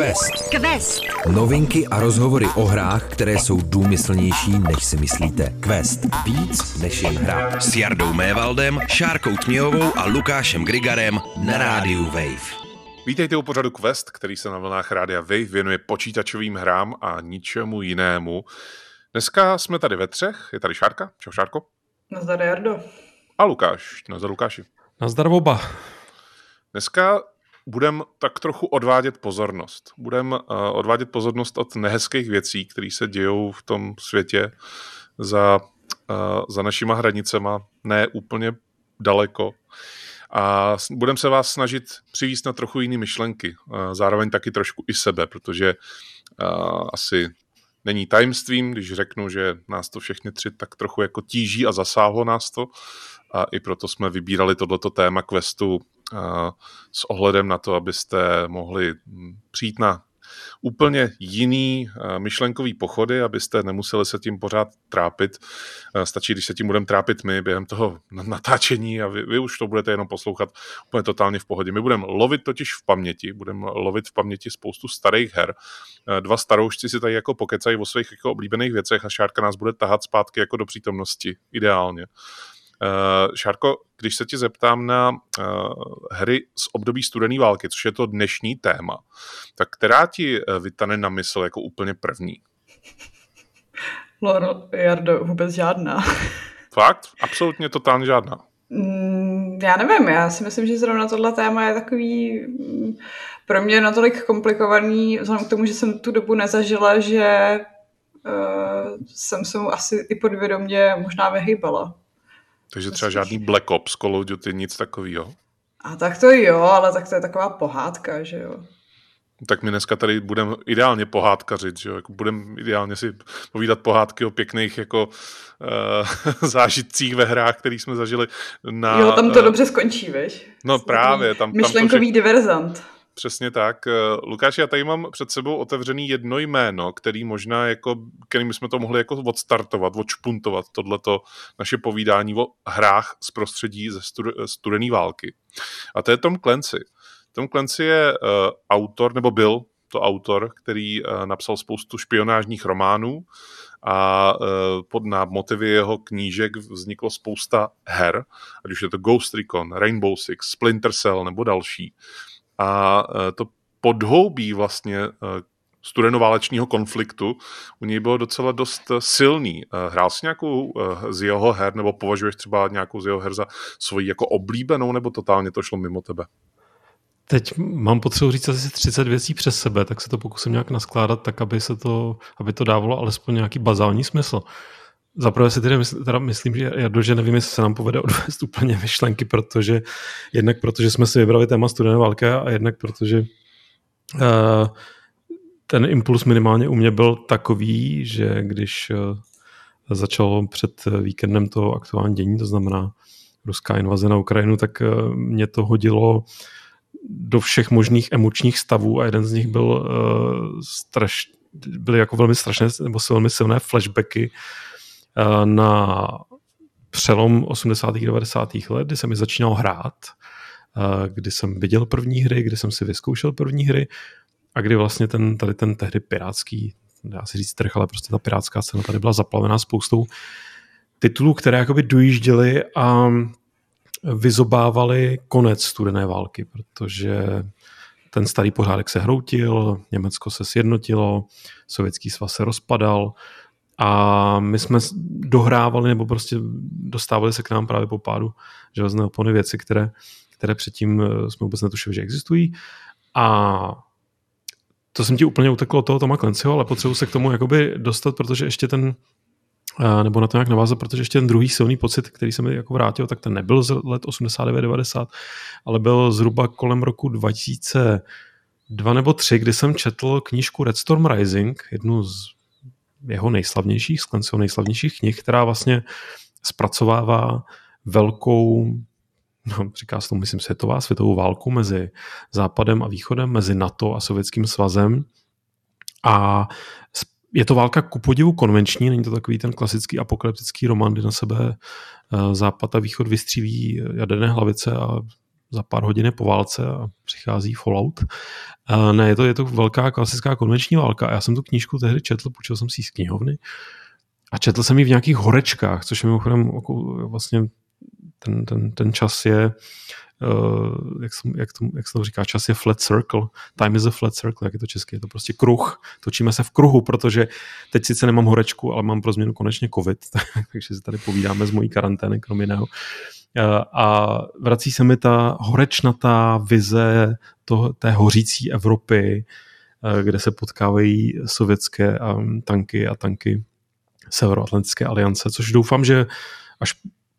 Quest. Quest. Novinky a rozhovory o hrách, které jsou důmyslnější, než si myslíte. Quest. Víc než jen hra. S Jardou Mévaldem, Šárkou Tměhovou a Lukášem Grigarem na rádiu Wave. Vítejte u pořadu Quest, který se na vlnách Rádia Wave věnuje počítačovým hrám a ničemu jinému. Dneska jsme tady ve třech, je tady Šárka. Čau Šárko. Nazdar Jardo. A Lukáš. Nazdar Lukáši. Nazdar oba. Dneska budeme tak trochu odvádět pozornost. Budeme uh, odvádět pozornost od nehezkých věcí, které se dějou v tom světě za, uh, za našima hranicema, ne úplně daleko. A budeme se vás snažit přivíst na trochu jiné myšlenky, uh, zároveň taky trošku i sebe, protože uh, asi není tajemstvím, když řeknu, že nás to všechny tři tak trochu jako tíží a zasáhlo nás to. A i proto jsme vybírali tohleto téma questu s ohledem na to, abyste mohli hm, přijít na úplně jiný myšlenkový pochody, abyste nemuseli se tím pořád trápit. Stačí, když se tím budeme trápit my během toho natáčení a vy, vy už to budete jenom poslouchat úplně totálně v pohodě. My budeme lovit totiž v paměti, budeme lovit v paměti spoustu starých her. Dva staroušci si tady jako pokecají o svých jako oblíbených věcech a Šárka nás bude tahat zpátky jako do přítomnosti, ideálně. Šárko, když se ti zeptám na uh, hry z období studené války, což je to dnešní téma, tak která ti uh, vytane na mysl jako úplně první? Loro, Jardo, vůbec žádná. Fakt? Absolutně totálně žádná. Mm, já nevím, já si myslím, že zrovna tohle téma je takový mm, pro mě natolik komplikovaný, vzhledem k tomu, že jsem tu dobu nezažila, že uh, jsem se mu asi i podvědomě možná vyhýbala. Takže třeba žádný Black Ops, Call of Duty, nic takového. A tak to jo, ale tak to je taková pohádka, že jo. Tak my dneska tady budeme ideálně pohádkařit, že jo? Jako budeme ideálně si povídat pohádky o pěkných jako uh, zážitcích ve hrách, který jsme zažili na... Jo, tam to uh, dobře skončí, viď? No právě. Tam, myšlenkový tam to, diverzant. Přesně tak. Eh, Lukáš, já tady mám před sebou otevřený jedno jméno, který možná jako, kterým jsme to mohli jako odstartovat, odšpuntovat, tohleto naše povídání o hrách z prostředí ze studené války. A to je Tom Clancy. Tom Clancy je uh, autor, nebo byl to autor, který uh, napsal spoustu špionážních románů a uh, pod na motivy jeho knížek vzniklo spousta her, ať už je to Ghost Recon, Rainbow Six, Splinter Cell nebo další. A e, to podhoubí vlastně e, studenoválečního konfliktu u něj bylo docela dost silný. E, hrál jsi nějakou z jeho her, nebo považuješ třeba nějakou z jeho her za svoji jako oblíbenou, nebo totálně to šlo mimo tebe? Teď mám potřebu říct asi 30 věcí přes sebe, tak se to pokusím nějak naskládat tak, aby, se to, aby to dávalo alespoň nějaký bazální smysl. Zaprvé si tedy mysl, teda myslím, že já že nevím, jestli se nám povede odvést úplně myšlenky, protože jednak protože jsme si vybrali téma studené války a jednak protože uh, ten impuls minimálně u mě byl takový, že když uh, začalo před víkendem to aktuální dění, to znamená ruská invaze na Ukrajinu, tak uh, mě to hodilo do všech možných emočních stavů a jeden z nich byl uh, straš, byly jako velmi strašné nebo silné flashbacky Eh, na přelom 80. a 90. let, kdy jsem mi začínal hrát, eh, kdy jsem viděl první hry, kdy jsem si vyzkoušel první hry a kdy vlastně ten, tady ten tehdy pirátský, dá se říct trh, ale prostě ta pirátská scéna tady byla zaplavená spoustou titulů, které jakoby dojížděly a vyzobávali konec studené války, protože ten starý pořádek se hroutil, Německo se sjednotilo, sovětský svaz se rozpadal, a my jsme dohrávali nebo prostě dostávali se k nám právě po pádu železné opony věci, které, které předtím eh, jsme vůbec netušili, že existují. A to jsem ti úplně uteklo od toho Toma Clancyho, ale potřebuji se k tomu jakoby dostat, protože ještě ten, eh, nebo na to nějak navázat, protože ještě ten druhý silný pocit, který se mi jako vrátil, tak ten nebyl z let 89-90, ale byl zhruba kolem roku 2002 nebo 3, kdy jsem četl knížku Red Storm Rising, jednu z jeho nejslavnějších, z nejslavnějších knih, která vlastně zpracovává velkou no, říká se tomu, myslím, světová, světovou válku mezi Západem a Východem, mezi NATO a Sovětským svazem. A je to válka ku podivu konvenční, není to takový ten klasický apokalyptický román, kdy na sebe eh, Západ a Východ vystříví jaderné hlavice a za pár hodin po válce a přichází Fallout. A ne, je to, je to velká klasická konvenční válka. Já jsem tu knížku tehdy četl, počul jsem si ji z knihovny a četl jsem ji v nějakých horečkách, což je mimochodem vlastně ten, ten, ten čas je uh, jak, jsem, jak, to, jak se to říká, čas je flat circle, time is a flat circle, jak je to česky, je to prostě kruh, točíme se v kruhu, protože teď sice nemám horečku, ale mám pro změnu konečně covid, takže si tady povídáme z mojí karantény, kromě jiného. Uh, a vrací se mi ta horečnatá vize to, té hořící Evropy, uh, kde se potkávají sovětské um, tanky a tanky Severoatlantické aliance, což doufám, že až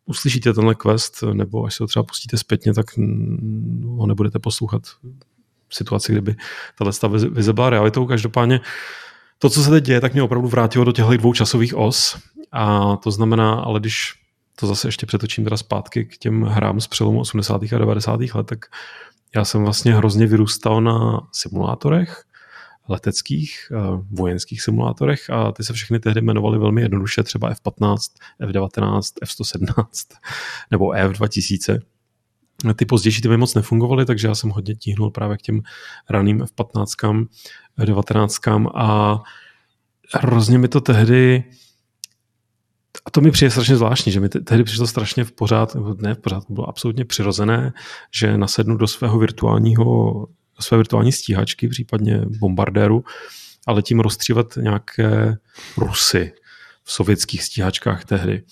uslyšíte tenhle quest, nebo až se ho třeba pustíte zpětně, tak ho nebudete poslouchat v situaci, kdyby tahle stav vize byla realitou. Každopádně to, co se teď děje, tak mě opravdu vrátilo do těchto dvou časových os. A to znamená, ale když to zase ještě přetočím teda zpátky k těm hrám z přelomu 80. a 90. let, tak já jsem vlastně hrozně vyrůstal na simulátorech, leteckých uh, vojenských simulátorech a ty se všechny tehdy jmenovaly velmi jednoduše, třeba F-15, F-19, F-117 nebo F-2000. Ty pozdější ty moc nefungovaly, takže já jsem hodně tíhnul právě k těm raným F-15, F-19 a hrozně mi to tehdy a to mi přijde strašně zvláštní, že mi tehdy přišlo strašně v pořád, ne v pořád, bylo absolutně přirozené, že nasednu do svého virtuálního své virtuální stíhačky, případně bombardéru, a letím rozstřívat nějaké Rusy v sovětských stíhačkách tehdy.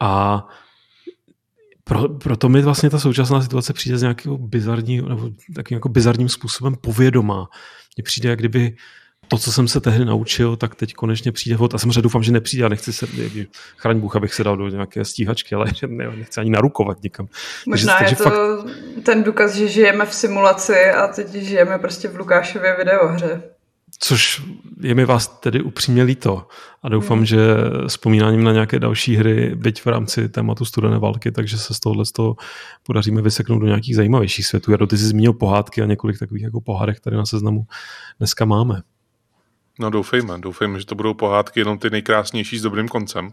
A pro, proto mi vlastně ta současná situace přijde z nějakého bizarního, nebo takým jako bizarním způsobem povědomá. Mně přijde, jak kdyby to, co jsem se tehdy naučil, tak teď konečně přijde vod. A samozřejmě doufám, že nepřijde. Já nechci se, chraň Bůh, abych se dal do nějaké stíhačky, ale ne, nechci ani narukovat nikam. Možná takže, je to fakt... ten důkaz, že žijeme v simulaci a teď žijeme prostě v Lukášově videohře. Což je mi vás tedy upřímně líto a doufám, hmm. že vzpomínáním na nějaké další hry, byť v rámci tématu studené války, takže se z tohohle z toho podaříme vyseknout do nějakých zajímavějších světů. Já ty jsi zmínil pohádky a několik takových jako pohádek tady na seznamu dneska máme. No doufejme, doufejme, že to budou pohádky jenom ty nejkrásnější s dobrým koncem.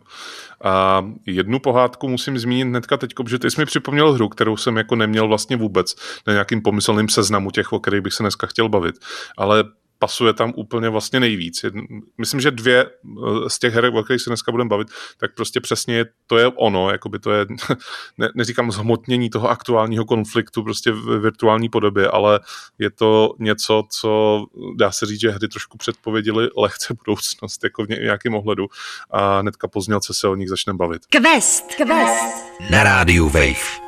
A jednu pohádku musím zmínit hnedka teď, protože ty jsi mi připomněl hru, kterou jsem jako neměl vlastně vůbec na nějakým pomyslným seznamu těch, o kterých bych se dneska chtěl bavit. Ale pasuje tam úplně vlastně nejvíc. Myslím, že dvě eh, z těch her, o kterých se dneska budeme bavit, tak prostě přesně to je ono, jakoby to je, ne, neříkám zhmotnění toho aktuálního konfliktu prostě v virtuální podobě, ale je to něco, co dá se říct, že hry trošku předpověděly lehce budoucnost, jako v nějakém ohledu a hnedka poznělce se o nich začneme bavit. Quest! Quest! Na rádiu Wave.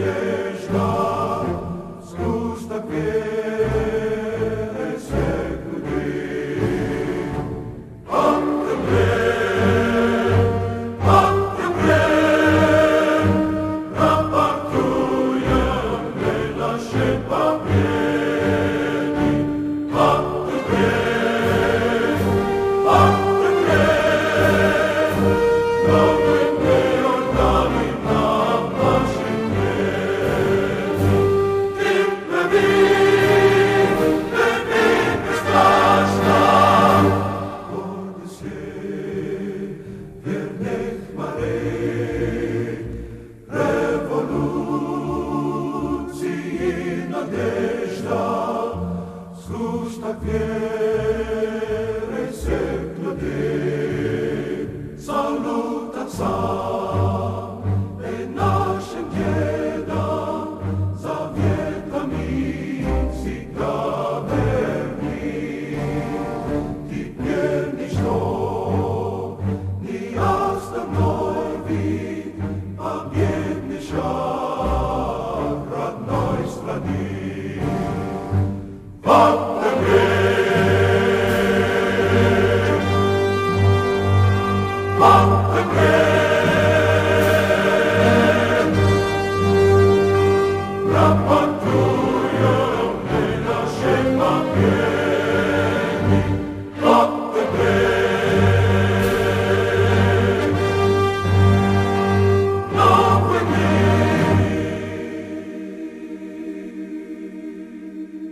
Deus.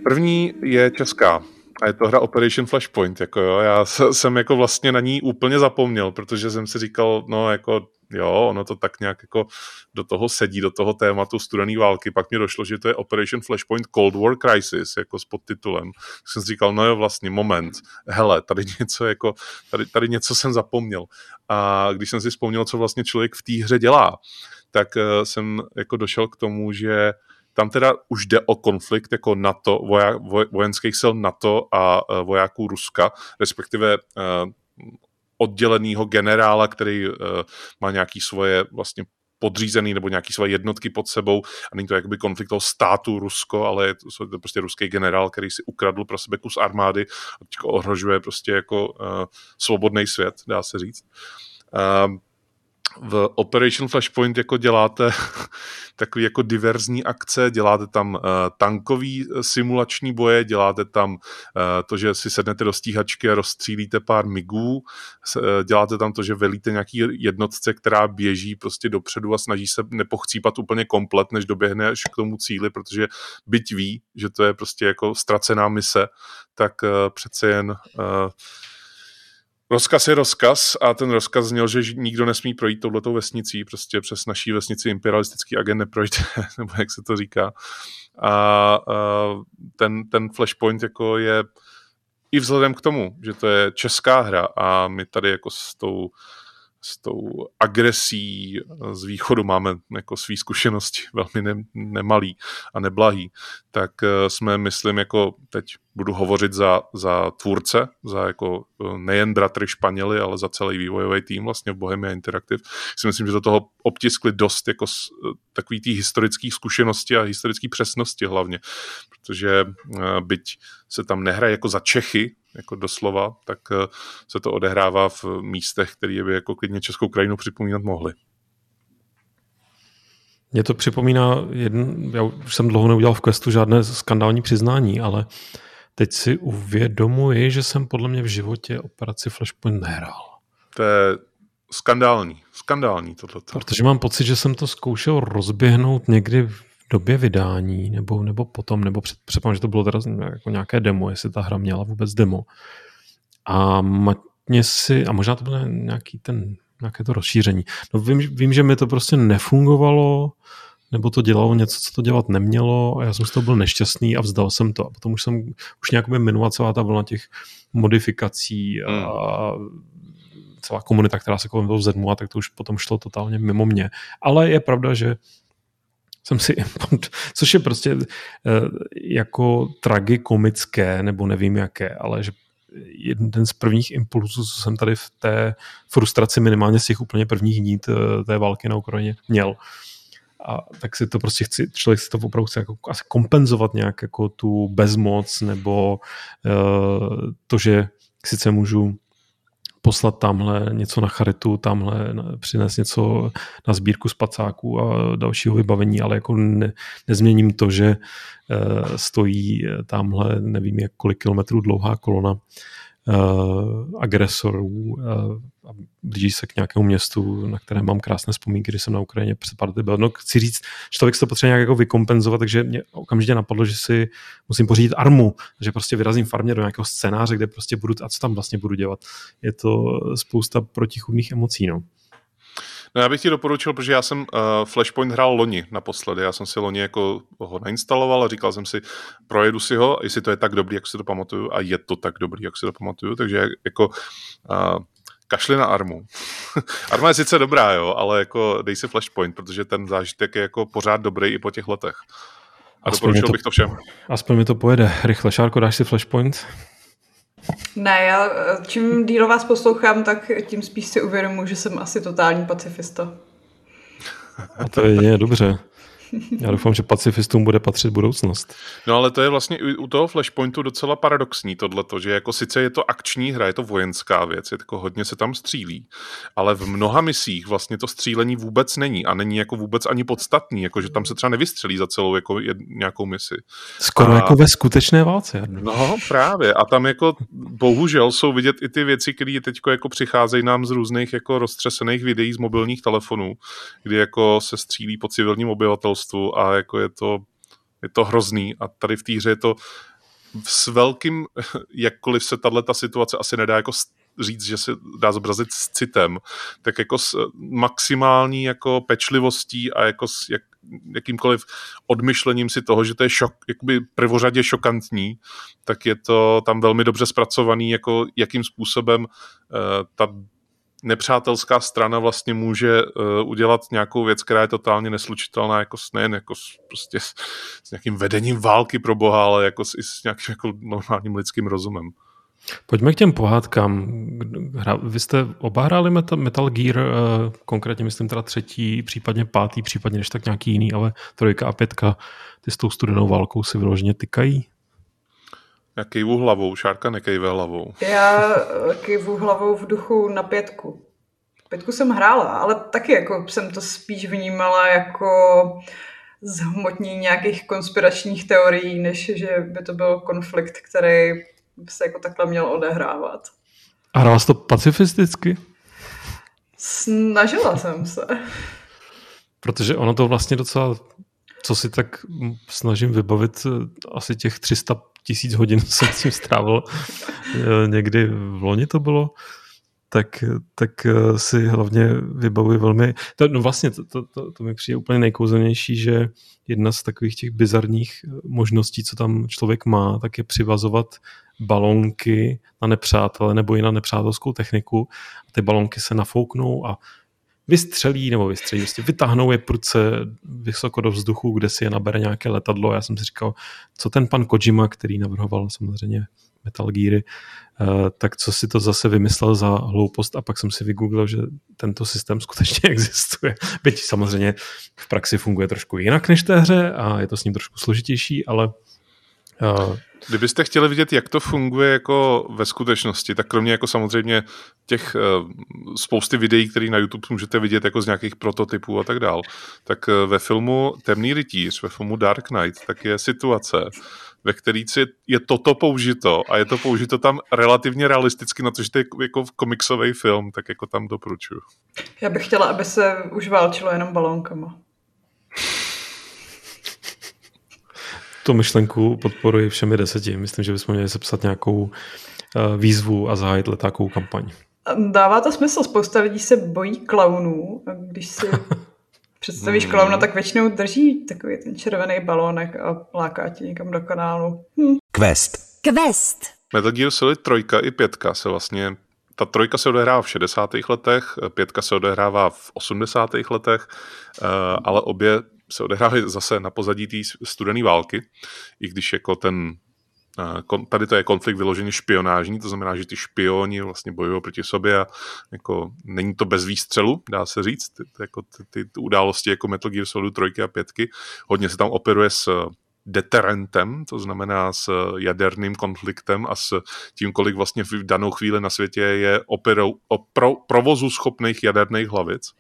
První je česká a je to hra Operation Flashpoint. Jako jo. Já jsem jako vlastně na ní úplně zapomněl, protože jsem si říkal, no jako jo, ono to tak nějak jako do toho sedí, do toho tématu studené války. Pak mi došlo, že to je Operation Flashpoint Cold War Crisis, jako s podtitulem. Tak jsem si říkal, no jo, vlastně, moment, hele, tady něco jako, tady, tady něco jsem zapomněl. A když jsem si vzpomněl, co vlastně člověk v té hře dělá, tak uh, jsem jako došel k tomu, že tam teda už jde o konflikt jako NATO, voja, vojenských sil NATO a uh, vojáků Ruska, respektive uh, odděleného generála, který uh, má nějaký svoje vlastně podřízený nebo nějaký své jednotky pod sebou a není to jakoby konflikt toho státu Rusko, ale je to, to prostě ruský generál, který si ukradl pro sebe kus armády a ohrožuje prostě jako uh, svobodný svět, dá se říct. Uh, v Operation Flashpoint jako děláte takový jako diverzní akce, děláte tam uh, tankový eh, simulační boje, děláte tam uh, to, že si sednete do stíhačky a rozstřílíte pár migů, uh, děláte tam to, že velíte nějaký jednotce, která běží prostě dopředu a snaží se nepochcípat úplně komplet, než doběhne až k tomu cíli, protože byť ví, že to je prostě jako ztracená mise, tak uh, přece jen uh, Rozkaz je rozkaz a ten rozkaz zněl, že nikdo nesmí projít touhletou vesnicí, prostě přes naší vesnici imperialistický agent neprojde, nebo jak se to říká. A, a ten, ten flashpoint jako je i vzhledem k tomu, že to je česká hra a my tady jako s tou s tou agresí z východu máme jako svý zkušenosti velmi ne, nemalý a neblahý, tak eh, jsme, myslím, jako teď budu hovořit za, za tvůrce, za jako eh, nejen bratry Španěli, ale za celý vývojový tým vlastně v Bohemia Interactive. Si myslím, že do toho obtiskli dost jako eh, takový tý historických zkušenosti a historické přesnosti hlavně, protože byť se tam nehraje jako za Čechy, jako doslova, tak eh, se to odehrává v místech, které by jako klidně Českou krajinu připomínat mohly. Mně to připomíná, jedn, já už jsem dlouho neudělal v questu žádné skandální přiznání, ale teď si uvědomuji, že jsem podle mě v životě operaci Flashpoint nehrál. To je skandální, skandální tohle. Protože mám pocit, že jsem to zkoušel rozběhnout někdy v době vydání, nebo, nebo potom, nebo před, předpokládám, že to bylo teda jako nějaké demo, jestli ta hra měla vůbec demo. A matně si, a možná to bylo nějaký ten, nějaké to rozšíření. No vím, vím, že mi to prostě nefungovalo, nebo to dělalo něco, co to dělat nemělo a já jsem z toho byl nešťastný a vzdal jsem to. A potom už jsem už nějak minula celá ta vlna těch modifikací a hmm. celá komunita, která se kolem toho vzedmula, tak to už potom šlo totálně mimo mě. Ale je pravda, že jsem si, což je prostě uh, jako tragikomické, nebo nevím jaké, ale že jeden z prvních impulsů, co jsem tady v té frustraci minimálně z těch úplně prvních dní té války na Ukrajině měl, a tak si to prostě chci, člověk si to opravdu chce jako asi kompenzovat nějak jako tu bezmoc nebo uh, to, že sice můžu poslat tamhle něco na charitu, tamhle přines něco na sbírku spacáků a dalšího vybavení, ale jako ne, nezměním to, že uh, stojí tamhle nevím jak kolik kilometrů dlouhá kolona uh, agresorů uh, a blíží se k nějakému městu, na které mám krásné vzpomínky, když jsem na Ukrajině před pár byl. No, chci říct, člověk se to potřebuje nějak jako vykompenzovat, takže mě okamžitě napadlo, že si musím pořídit armu, že prostě vyrazím farmě do nějakého scénáře, kde prostě budu, a co tam vlastně budu dělat. Je to spousta protichudných emocí, no. No já bych ti doporučil, protože já jsem uh, Flashpoint hrál loni naposledy. Já jsem si loni jako ho nainstaloval a říkal jsem si, projedu si ho, jestli to je tak dobrý, jak si to pamatuju. A je to tak dobrý, jak si to pamatuju. Takže jako uh, kašli na armu. Arma je sice dobrá, jo, ale jako dej si Flashpoint, protože ten zážitek je jako pořád dobrý i po těch letech. A aspoň doporučil to, bych to všem. Aspoň mi to pojede. Rychle, Šárko, dáš si Flashpoint? Ne, já čím díl vás poslouchám, tak tím spíš si uvědomuji, že jsem asi totální pacifista. A to je dobře. Já doufám, že pacifistům bude patřit budoucnost. No ale to je vlastně u toho Flashpointu docela paradoxní tohleto, že jako sice je to akční hra, je to vojenská věc, je jako hodně se tam střílí, ale v mnoha misích vlastně to střílení vůbec není a není jako vůbec ani podstatný, jako že tam se třeba nevystřelí za celou jako jed, nějakou misi. Skoro a... jako ve skutečné válce. No právě a tam jako bohužel jsou vidět i ty věci, které teď jako přicházejí nám z různých jako roztřesených videí z mobilních telefonů, kdy jako se střílí po civilním obyvatelstvu obyvatelstvu a jako je to, je to hrozný. A tady v té hře je to s velkým, jakkoliv se tahle ta situace asi nedá jako říct, že se dá zobrazit s citem, tak jako s maximální jako pečlivostí a jako s jak, jakýmkoliv odmyšlením si toho, že to je šok, jakoby prvořadě šokantní, tak je to tam velmi dobře zpracovaný, jako jakým způsobem uh, ta nepřátelská strana vlastně může uh, udělat nějakou věc, která je totálně neslučitelná jako s, nejen jako s, prostě s, s nějakým vedením války pro boha, ale jako s, i s nějakým jako normálním lidským rozumem. Pojďme k těm pohádkám. Vy jste oba hráli Metal, Metal Gear, uh, konkrétně myslím teda třetí, případně pátý, případně než tak nějaký jiný, ale trojka a pětka, ty s tou studenou válkou si vyloženě tykají? Já kejvu hlavou, Šárka nekejve hlavou. Já kejvu hlavou v duchu na pětku. Pětku jsem hrála, ale taky jako jsem to spíš vnímala jako zhmotní nějakých konspiračních teorií, než že by to byl konflikt, který by se jako takhle měl odehrávat. A hrála to pacifisticky? Snažila jsem se. Protože ono to vlastně docela, co si tak snažím vybavit, asi těch 300 tisíc hodin jsem s tím strávil někdy v loni to bylo, tak, tak eh, si hlavně vybavuji velmi... To, no vlastně, to, to, to, to mi přijde úplně nejkouzelnější, že jedna z takových těch bizarních eh, možností, co tam člověk má, tak je přivazovat balonky na nepřátele nebo i na nepřátelskou techniku. A ty balonky se nafouknou a vystřelí nebo vystřelí, vlastně vytáhnou je prudce vysoko do vzduchu, kde si je nabere nějaké letadlo. Já jsem si říkal, co ten pan Kojima, který navrhoval samozřejmě Metal Geary, eh, tak co si to zase vymyslel za hloupost a pak jsem si vygooglil, že tento systém skutečně existuje. Byť samozřejmě v praxi funguje trošku jinak než té hře a je to s ním trošku složitější, ale Kdybyste chtěli vidět, jak to funguje jako ve skutečnosti, tak kromě jako samozřejmě těch uh, spousty videí, které na YouTube můžete vidět jako z nějakých prototypů a tak dál, tak uh, ve filmu Temný rytíř, ve filmu Dark Knight, tak je situace, ve který je toto použito a je to použito tam relativně realisticky na to, že to je jako komiksový film, tak jako tam doporučuju. Já bych chtěla, aby se už válčilo jenom balónkama. Tu myšlenku podporuji všemi deseti. Myslím, že bychom měli sepsat nějakou eh, výzvu a zahájit letákovou kampaň. Dává to smysl. Spousta lidí se bojí klaunů. A když si představíš hmm. klauna, tak většinou drží takový ten červený balónek a láká tě někam do kanálu. Hm. Quest. Quest. Metal Gear Solid 3 i 5 se vlastně ta trojka se odehrává v 60. letech, pětka se odehrává v 80. letech, eh, ale obě se odehrávají zase na pozadí té studené války, i když jako ten tady to je konflikt vyložený špionážní, to znamená, že ty špioni vlastně bojují proti sobě a jako není to bez výstřelu, dá se říct, ty, jako ty, ty, ty události jako Metal Gear Solid 3 a 5, hodně se tam operuje s deterentem, to znamená s jaderným konfliktem a s tím, kolik vlastně v danou chvíli na světě je operou, o pro, provozu schopných jaderných hlavic.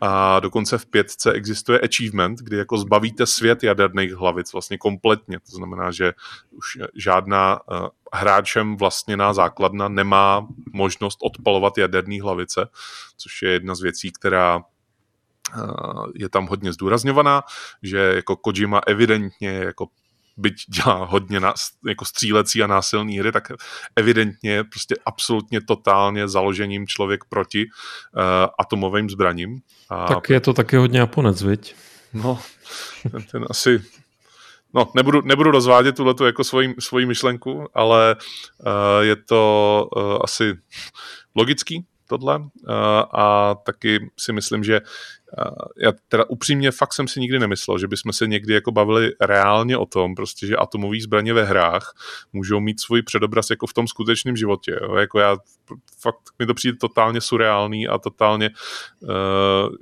A dokonce v pětce existuje achievement, kdy jako zbavíte svět jaderných hlavic vlastně kompletně. To znamená, že už žádná uh, hráčem vlastněná základna nemá možnost odpalovat jaderné hlavice, což je jedna z věcí, která je tam hodně zdůrazňovaná, že jako Kojima evidentně jako byť dělá hodně na, jako střílecí a násilný hry, tak evidentně prostě absolutně totálně založením člověk proti uh, atomovým zbraním. A... Tak je to taky hodně Japonec, viď? No, ten, ten asi No, nebudu, nebudu rozvádět tuhle jako svoji, svoji myšlenku, ale uh, je to uh, asi logický tohle uh, a taky si myslím, že já teda upřímně fakt jsem si nikdy nemyslel, že bychom se někdy jako bavili reálně o tom, prostě, že atomové zbraně ve hrách můžou mít svůj předobraz jako v tom skutečném životě. Jo? Jako já, fakt mi to přijde totálně surreální a totálně uh,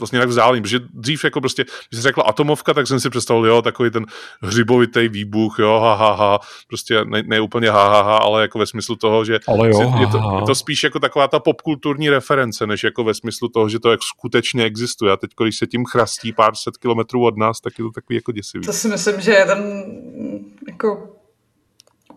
vlastně tak vzdálím, protože dřív jako prostě, když se řekla atomovka, tak jsem si představil, jo, takový ten hřibovitý výbuch, jo, ha, ha, ha, prostě ne, ne úplně ha, ha, ha, ale jako ve smyslu toho, že ale jo, je, to, je to spíš jako taková ta popkulturní reference, než jako ve smyslu toho, že to jak skutečně existuje. A teď, když se tím chrastí pár set kilometrů od nás, tak je to takový jako děsivý. To si myslím, že je ten jako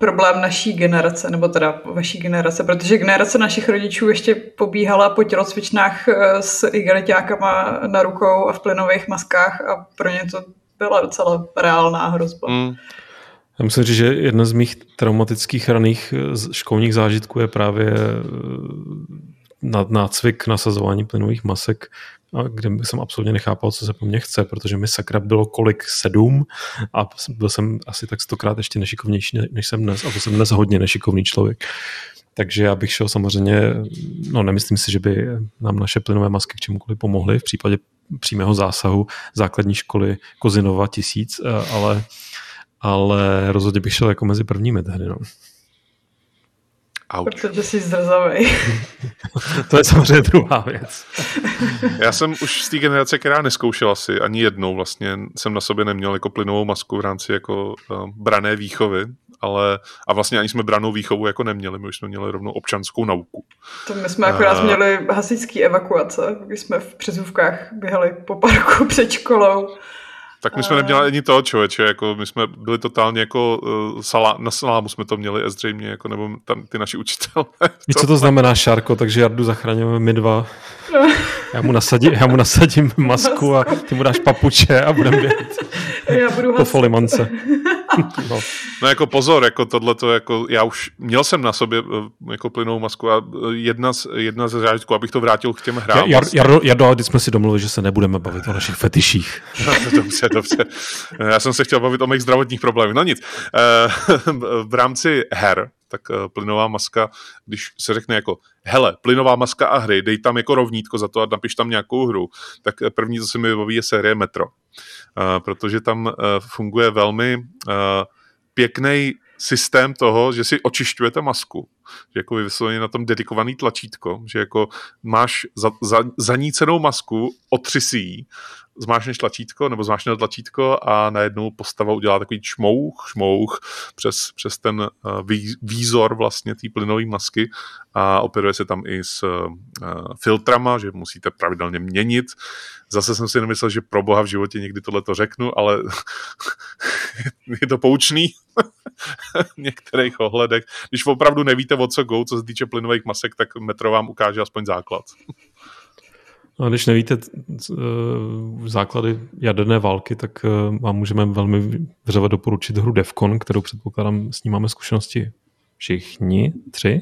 problém naší generace, nebo teda vaší generace, protože generace našich rodičů ještě pobíhala po tělocvičnách eh, s igeliťákama na rukou a v plynových maskách a pro ně to byla docela reálná hrozba. Mm. Já musím říct, že jedna z mých traumatických raných eh, školních zážitků je právě eh, nácvik nasazování plynových masek kde jsem absolutně nechápal, co se po mně chce, protože mi sakra bylo kolik sedm a byl jsem asi tak stokrát ještě nešikovnější, než jsem dnes a to jsem dnes hodně nešikovný člověk. Takže já bych šel samozřejmě, no nemyslím si, že by nám naše plynové masky k čemukoliv pomohly v případě přímého zásahu základní školy Kozinova tisíc, eh, ale, ale rozhodně bych šel jako mezi prvními tehdy. No. Auč. Protože jsi zrzavej. to je samozřejmě druhá věc. Já jsem už z té generace, která neskoušela si ani jednou vlastně, jsem na sobě neměl jako plynovou masku v rámci jako uh, brané výchovy, ale a vlastně ani jsme branou výchovu jako neměli, my už jsme měli rovnou občanskou nauku. To my jsme akorát uh, měli hasičský evakuace, když jsme v přezůvkách běhali po parku před školou tak my jsme neměli ani toho člověče, jako my jsme byli totálně jako uh, salá, na salámu jsme to měli zřejmě, jako nebo tam ty naši učitelé. Víš, co to znamená, Šárko, takže Jardu zachraňujeme my dva. Já mu nasadím, já mu nasadím masku a ty mu dáš papuče a budeme běhat. Já budu po folimance. no. no jako pozor, jako tohle to jako, já už měl jsem na sobě eh, jako plynou masku a eh, jedna z, jedna z zážitků, abych to vrátil k těm hrám. Jar, Jardo, Jardo, Jardo, když jsme si domluvili, že se nebudeme bavit o našich fetiších. No, dobře, dobře. Já jsem se chtěl bavit o mých zdravotních problémech. No nic. V rámci her, tak plynová maska, když se řekne jako hele, plynová maska a hry, dej tam jako rovnítko za to a napiš tam nějakou hru, tak první, co se mi vybaví, je série Metro. Protože tam funguje velmi pěkný systém toho, že si očišťujete masku, že jako vysloveně na tom dedikovaný tlačítko, že jako máš za, za, zanícenou masku, otři ji zmášneš tlačítko nebo zmášneš tlačítko a najednou postava udělá takový čmouch, šmouch přes, přes ten uh, výzor vlastně té plynové masky a operuje se tam i s uh, filtrama, že musíte pravidelně měnit. Zase jsem si nemyslel, že pro boha v životě někdy tohle to řeknu, ale je to poučný v některých ohledech. Když opravdu nevíte, o co go, co se týče plynových masek, tak metro vám ukáže aspoň základ. A když nevíte eh, základy jaderné války, tak eh, vám můžeme velmi vřele doporučit hru Defcon, kterou předpokládám s ní máme zkušenosti všichni tři.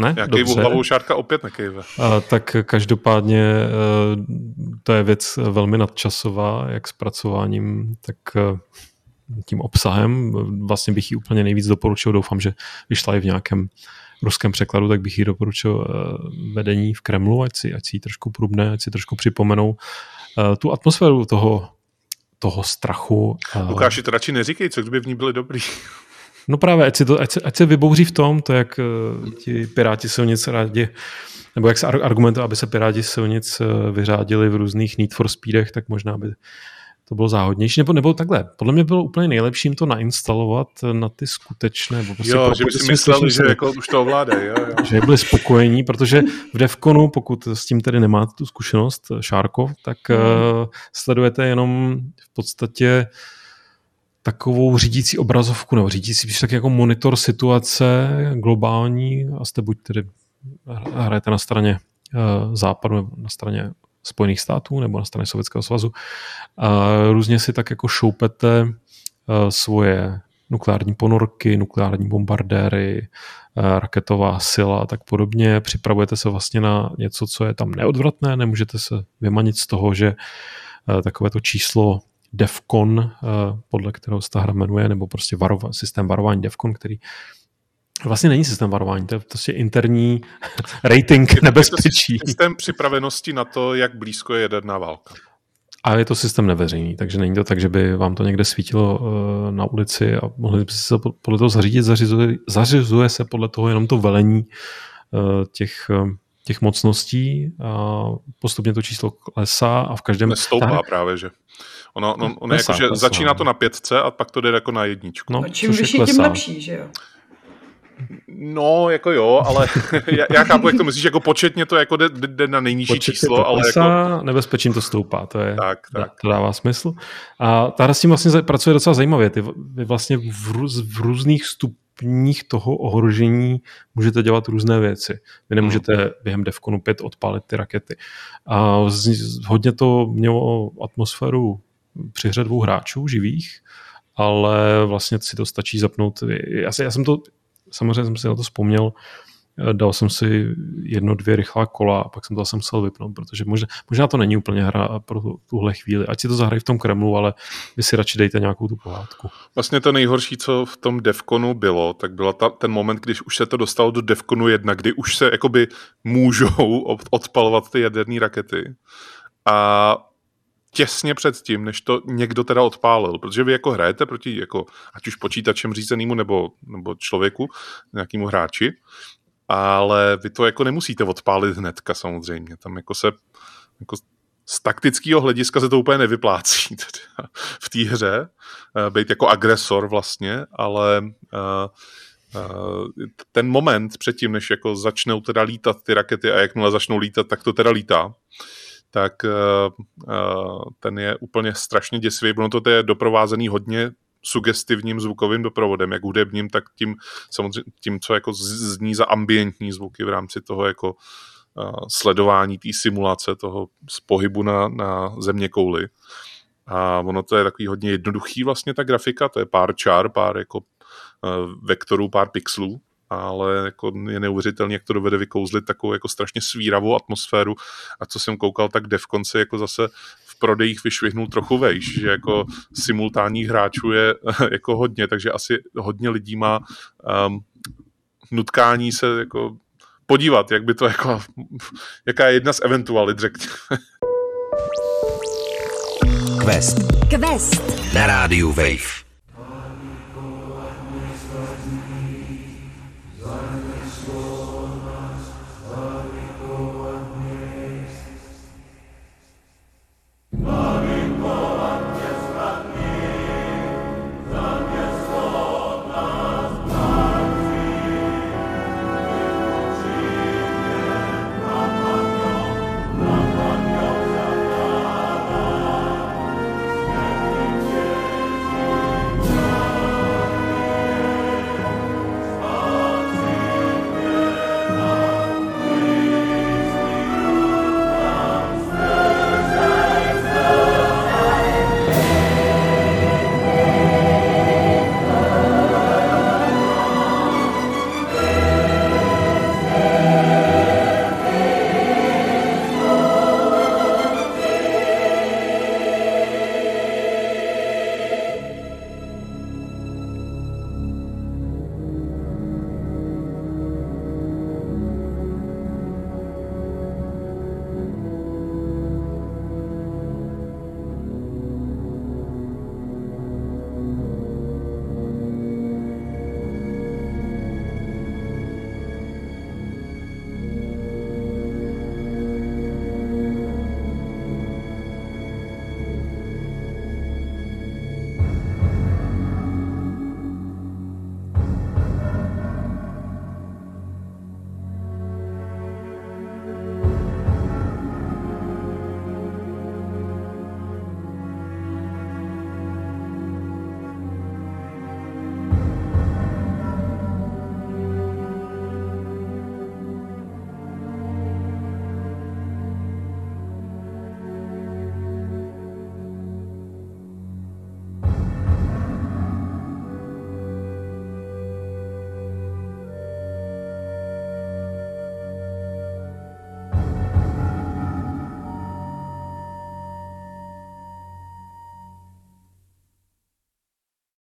Ne? Já kejvu hlavou šárka opět nekejve. A, tak každopádně eh, to je věc velmi nadčasová, jak zpracováním, tak tím obsahem. Vlastně bych ji úplně nejvíc doporučil. Doufám, že vyšla i v nějakém ruském překladu, tak bych jí doporučil eh, vedení v Kremlu, ať si, ať si ji trošku průbne, ať si trošku připomenou eh, tu atmosféru toho, toho strachu. Lukáši, to radši neříkej, co kdyby v ní byli dobrý. No právě, ať, si to, ať, se, ať se vybouří v tom, to jak uh, ti piráti silnic rádi, nebo jak se argumentuje, aby se piráti silnic vyřádili v různých Need for Speedech, tak možná by to bylo záhodnější, nebo, nebo takhle. Podle mě bylo úplně nejlepším to nainstalovat na ty skutečné. Nebo prostě jo, že by si mysleli, že jako už to ovládají. Jo, jo. Že byli spokojení, protože v Devconu, pokud s tím tedy nemáte tu zkušenost, Šárkov, tak hmm. uh, sledujete jenom v podstatě takovou řídící obrazovku, nebo řídící tak jako monitor situace globální a jste buď tedy hrajete na straně uh, západu nebo na straně Spojených států nebo na straně Sovětského svazu. A různě si tak jako šoupete uh, svoje nukleární ponorky, nukleární bombardéry, uh, raketová sila a tak podobně. Připravujete se vlastně na něco, co je tam neodvratné, nemůžete se vymanit z toho, že takové to číslo DEFCON, podle kterého se ta hra jmenuje, nebo prostě varova, systém varování DEFCON, který vlastně není systém varování, to je prostě interní rating je nebezpečí. Systém připravenosti na to, jak blízko je jaderná válka. A je to systém neveřejný, takže není to tak, že by vám to někde svítilo uh, na ulici a mohli byste se podle toho zařídit. Zařizuje, zařizuje se podle toho jenom to velení uh, těch, uh, těch mocností a postupně to číslo klesá a v každém... Nestoupá ta... právě, že? Ono, ono, ono klesá, jako, že klesá. začíná to na pětce a pak to jde jako na jedničku. No, čím vyšší, tím lepší, že jo? No, jako jo, ale já, já chápu, jak to myslíš, jako početně to jako jde, jde na nejnižší početně číslo, to ale klesá, jako... nebezpečím to stoupá, to je, tak, tak. to dává smysl. A ta hra s tím vlastně pracuje docela zajímavě, ty vy vlastně v, růz, v různých stupních toho ohrožení můžete dělat různé věci. Vy nemůžete hmm. během Defconu 5 odpálit ty rakety. A z, hodně to mělo atmosféru při hře dvou hráčů živých, ale vlastně si to stačí zapnout. Já, já jsem to, samozřejmě jsem si na to vzpomněl, dal jsem si jedno, dvě rychlá kola a pak jsem to zase musel vypnout, protože možná, možná to není úplně hra pro tuhle chvíli. Ať si to zahrají v tom Kremlu, ale vy si radši dejte nějakou tu pohádku. Vlastně to nejhorší, co v tom Devconu bylo, tak byl ten moment, když už se to dostalo do Devconu 1, kdy už se jakoby můžou odpalovat ty jaderné rakety. A těsně před tím, než to někdo teda odpálil, protože vy jako hrajete proti jako, ať už počítačem řízenému nebo, nebo člověku, nějakému hráči, ale vy to jako nemusíte odpálit hnedka samozřejmě. Tam jako se jako z taktického hlediska se to úplně nevyplácí teda v té hře, eh, být jako agresor vlastně, ale uh, uh, ten moment předtím, než jako začnou teda lítat ty rakety a jakmile začnou lítat, tak to teda lítá, tak uh, ten je úplně strašně děsivý. Ono to je doprovázený hodně sugestivním zvukovým doprovodem, jak hudebním, tak tím, samozřejmě, tím, co jako zní za ambientní zvuky v rámci toho jako uh, sledování té simulace, toho z pohybu na, na země kouli. A ono to je takový hodně jednoduchý vlastně ta grafika, to je pár čár, pár jako vektorů, pár pixelů, ale jako je neuvěřitelný, jak to dovede vykouzlit takovou jako strašně svíravou atmosféru a co jsem koukal, tak Defcon se jako zase v prodejích vyšvihnul trochu vejš, že jako simultánních hráčů je jako hodně, takže asi hodně lidí má um, nutkání se jako podívat, jak by to jako, jaká je jedna z eventualit, řekněme. Quest. Quest. Na rádiu Wave.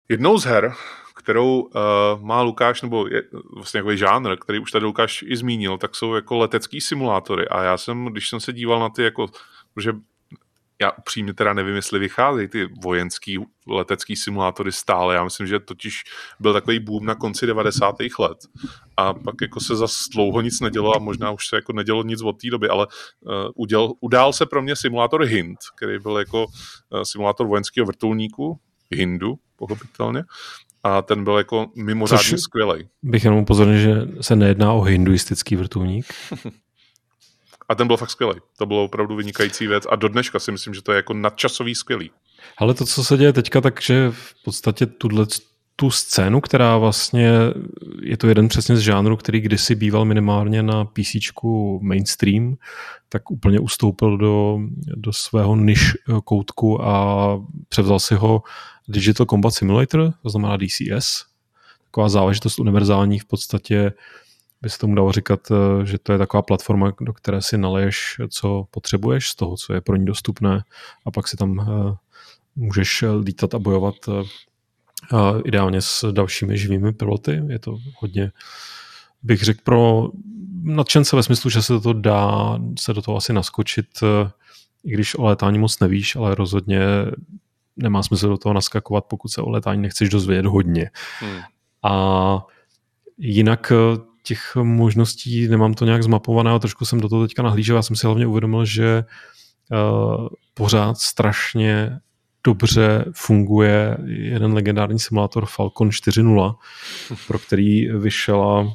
Jednou z her, kterou uh, má Lukáš, nebo je vlastně jako žánr, který už tady Lukáš i zmínil, tak jsou jako letecký simulátory. A já jsem, když jsem se díval na ty, jako, že já upřímně teda nevím, jestli vycházejí ty vojenský letecký simulátory stále. Já myslím, že totiž byl takový boom na konci 90. let a pak jako se za dlouho nic nedělo a možná už se jako nedělo nic od té doby, ale uh, uděl, udál se pro mě simulátor Hind, který byl jako uh, simulátor vojenského vrtulníku, Hindu, pochopitelně, a ten byl jako mimořádně skvělý. Bych jenom upozornil, že se nejedná o hinduistický vrtulník. a ten byl fakt skvělý. To bylo opravdu vynikající věc a do dneška si myslím, že to je jako nadčasový skvělý. Ale to, co se děje teďka, takže v podstatě tuhle tu scénu, která vlastně je to jeden přesně z žánru, který kdysi býval minimálně na PC mainstream, tak úplně ustoupil do, do svého niž koutku a převzal si ho Digital Combat Simulator, to znamená DCS, taková záležitost univerzální v podstatě by se tomu dalo říkat, eh, že to je taková platforma, do které si naleješ, co potřebuješ z toho, co je pro ní dostupné a pak si tam eh, můžeš lítat a bojovat eh, ideálně s dalšími živými piloty. Je to hodně, bych řekl, pro nadšence ve smyslu, že se to dá se do toho asi naskočit, i když o létání moc nevíš, ale rozhodně nemá smysl do toho naskakovat, pokud se o letání nechceš dozvědět hodně. Hmm. A jinak eh, těch možností nemám to nějak zmapované a trošku jsem do toho teďka nahlížel. Já jsem si hlavně uvědomil, že uh, pořád strašně dobře funguje jeden legendární simulátor Falcon 4.0, pro který vyšla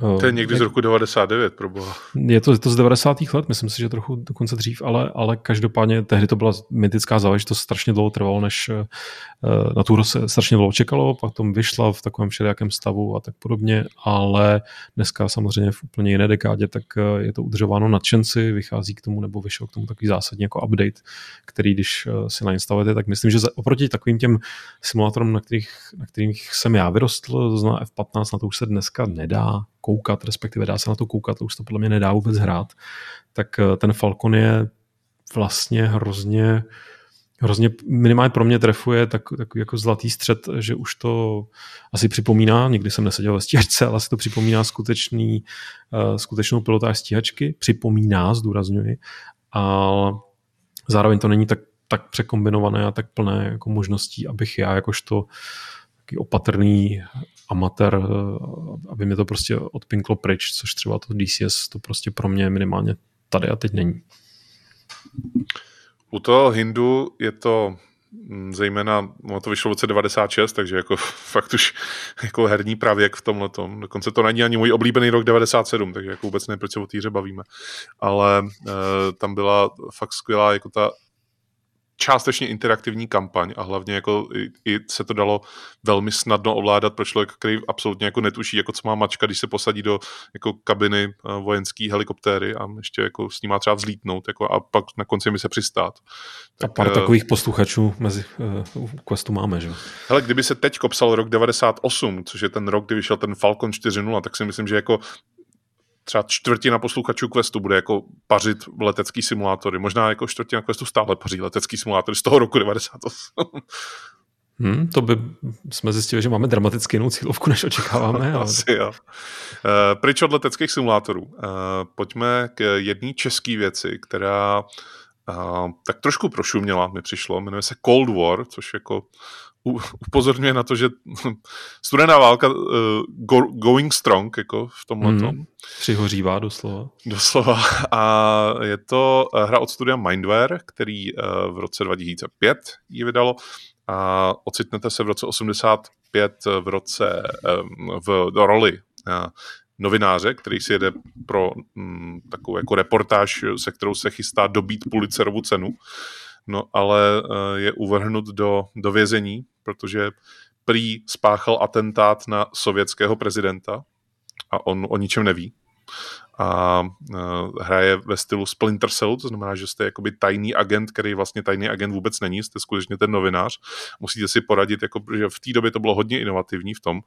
to je někdy z roku 99, pro boha. Je to, je to z 90. let, myslím si, že trochu dokonce dřív, ale, ale každopádně tehdy to byla mytická záležitost, strašně dlouho trvalo, než eh, na tu se strašně dlouho čekalo, pak tom vyšla v takovém všelijakém stavu a tak podobně, ale dneska samozřejmě v úplně jiné dekádě, tak eh, je to udržováno nadšenci, vychází k tomu, nebo vyšel k tomu takový zásadní jako update, který když eh, si nainstalujete, tak myslím, že oproti takovým těm simulátorům, na kterých, na kterých jsem já vyrostl, to znamená F15, na to už se dneska nedá koukat, respektive dá se na to koukat, už to podle mě nedá vůbec hrát, tak eh, ten Falcon je vlastně hrozně hrozně minimálně pro mě trefuje tak, tak jako zlatý střed, že už to asi připomíná, nikdy jsem neseděl ve stíhačce, ale asi to připomíná skutečný, uh, skutečnou pilotáž stíhačky, připomíná, zdůrazňuji, a zároveň to není tak, tak překombinované a tak plné jako možností, abych já jakožto opatrný amatér, eh, aby mě to prostě odpinklo pryč, což třeba to DCS to prostě pro mě minimálně tady a teď není. U toho Hindu je to mm, zejména, no to vyšlo v roce 96, takže jako fakt už jako herní pravěk v tomhle tom. Dokonce to není ani můj oblíbený rok 97, takže jako vůbec nevím, proč se o týře bavíme. Ale e, tam byla fakt skvělá jako ta částečně interaktivní kampaň a hlavně jako i, i se to dalo velmi snadno ovládat pro člověka, který absolutně jako netuší, jako co má mačka, když se posadí do jako kabiny uh, vojenský helikoptéry a ještě jako s ním má třeba vzlítnout jako, a pak na konci mi se přistát. Tak, a pár uh, takových posluchačů mezi uh, Questu máme, že? Hele, kdyby se teď psal rok 98, což je ten rok, kdy vyšel ten Falcon 4.0, tak si myslím, že jako třeba čtvrtina posluchačů Questu bude jako pařit letecký simulátory. Možná jako čtvrtina Questu stále paří letecký simulátory z toho roku 98. Hmm, to by jsme zjistili, že máme dramaticky jinou cílovku, než očekáváme. Ale... Asi jo. Uh, pryč od leteckých simulátorů. Uh, pojďme k jedné české věci, která uh, tak trošku prošuměla, mi přišlo. Jmenuje se Cold War, což jako upozorňuje na to, že studená válka uh, go, going strong jako v tomhle tom. Hmm, přihořívá doslova. Doslova. A je to eh, hra od studia Mindware, který uh, v roce 2005 ji vydalo a ocitnete se v roce 85 v roce um, v do roli uh, novináře, který si jede pro um, takovou jako reportáž, se kterou se chystá dobít Pulitzerovu cenu no ale je uvrhnut do, do vězení, protože prý spáchal atentát na sovětského prezidenta a on o ničem neví. A uh, hraje ve stylu Splinter Cell, to znamená, že jste jakoby tajný agent, který vlastně tajný agent vůbec není, jste skutečně ten novinář. Musíte si poradit, jako, že v té době to bylo hodně inovativní v tom,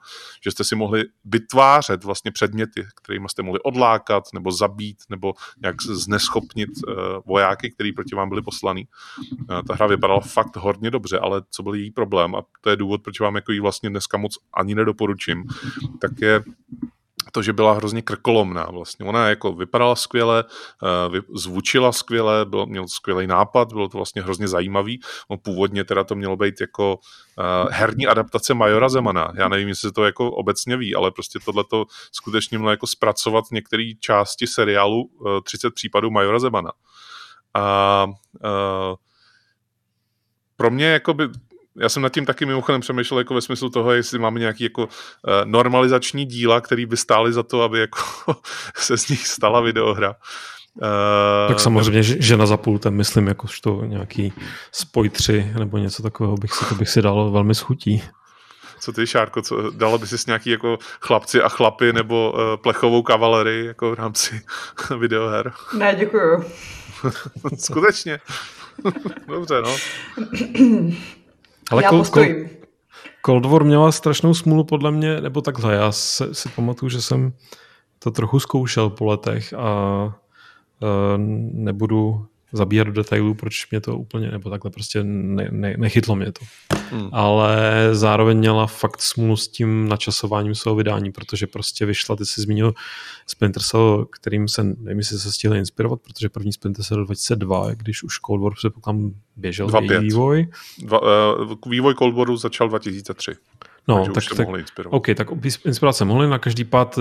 že jste si mohli vytvářet vlastně předměty, kterými jste mohli odlákat nebo zabít nebo nějak zneschopnit uh, vojáky, který proti vám byli poslaný. Uh, ta hra vypadala fakt hodně dobře, ale co byl její problém a to je důvod, proč vám jako jí vlastně dneska moc ani nedoporučím, tak je to, že byla hrozně krkolomná vlastně. Ona jako vypadala skvěle, eh, zvučila skvěle, byl, měl skvělý nápad, bylo to vlastně hrozně zajímavý. On původně teda to mělo být jako uh, herní adaptace Majora Zemana. Já nevím, jestli to jako obecně ví, ale prostě tohle to skutečně mělo jako zpracovat některé části seriálu uh, 30 případů Majora Zemana. A uh, pro mě jako by já jsem nad tím taky mimochodem přemýšlel jako ve smyslu toho, jestli máme nějaký jako uh, normalizační díla, který by stály za to, aby jako se z nich stala videohra. Uh, tak samozřejmě žena za pultem, myslím, jako to nějaký spoj 3 nebo něco takového bych si, to bych si dal velmi schutí. Co ty, Šárko, co, dala by si s nějaký jako chlapci a chlapy nebo uh, plechovou kavalerii jako v rámci videoher? Ne, děkuju. Skutečně. Dobře, no. Ale Já Cold, postojím. Cold War měla strašnou smůlu podle mě, nebo takhle, já se, si pamatuju, že jsem to trochu zkoušel po letech a uh, nebudu zabíhat do detailů, proč mě to úplně, nebo takhle prostě ne, ne, nechytlo mě to. Hmm. Ale zároveň měla fakt smůlu s tím načasováním svého vydání, protože prostě vyšla, ty jsi zmínil Splinter Cell, kterým se, nevím, jestli se stihli inspirovat, protože první Splinter Cell 2002, když už Cold War tam běžel 2, vývoj. Dva, uh, vývoj Cold Waru začal 2003. No, tak, tak, mohli inspirovat. OK, tak inspirace mohly na každý pád.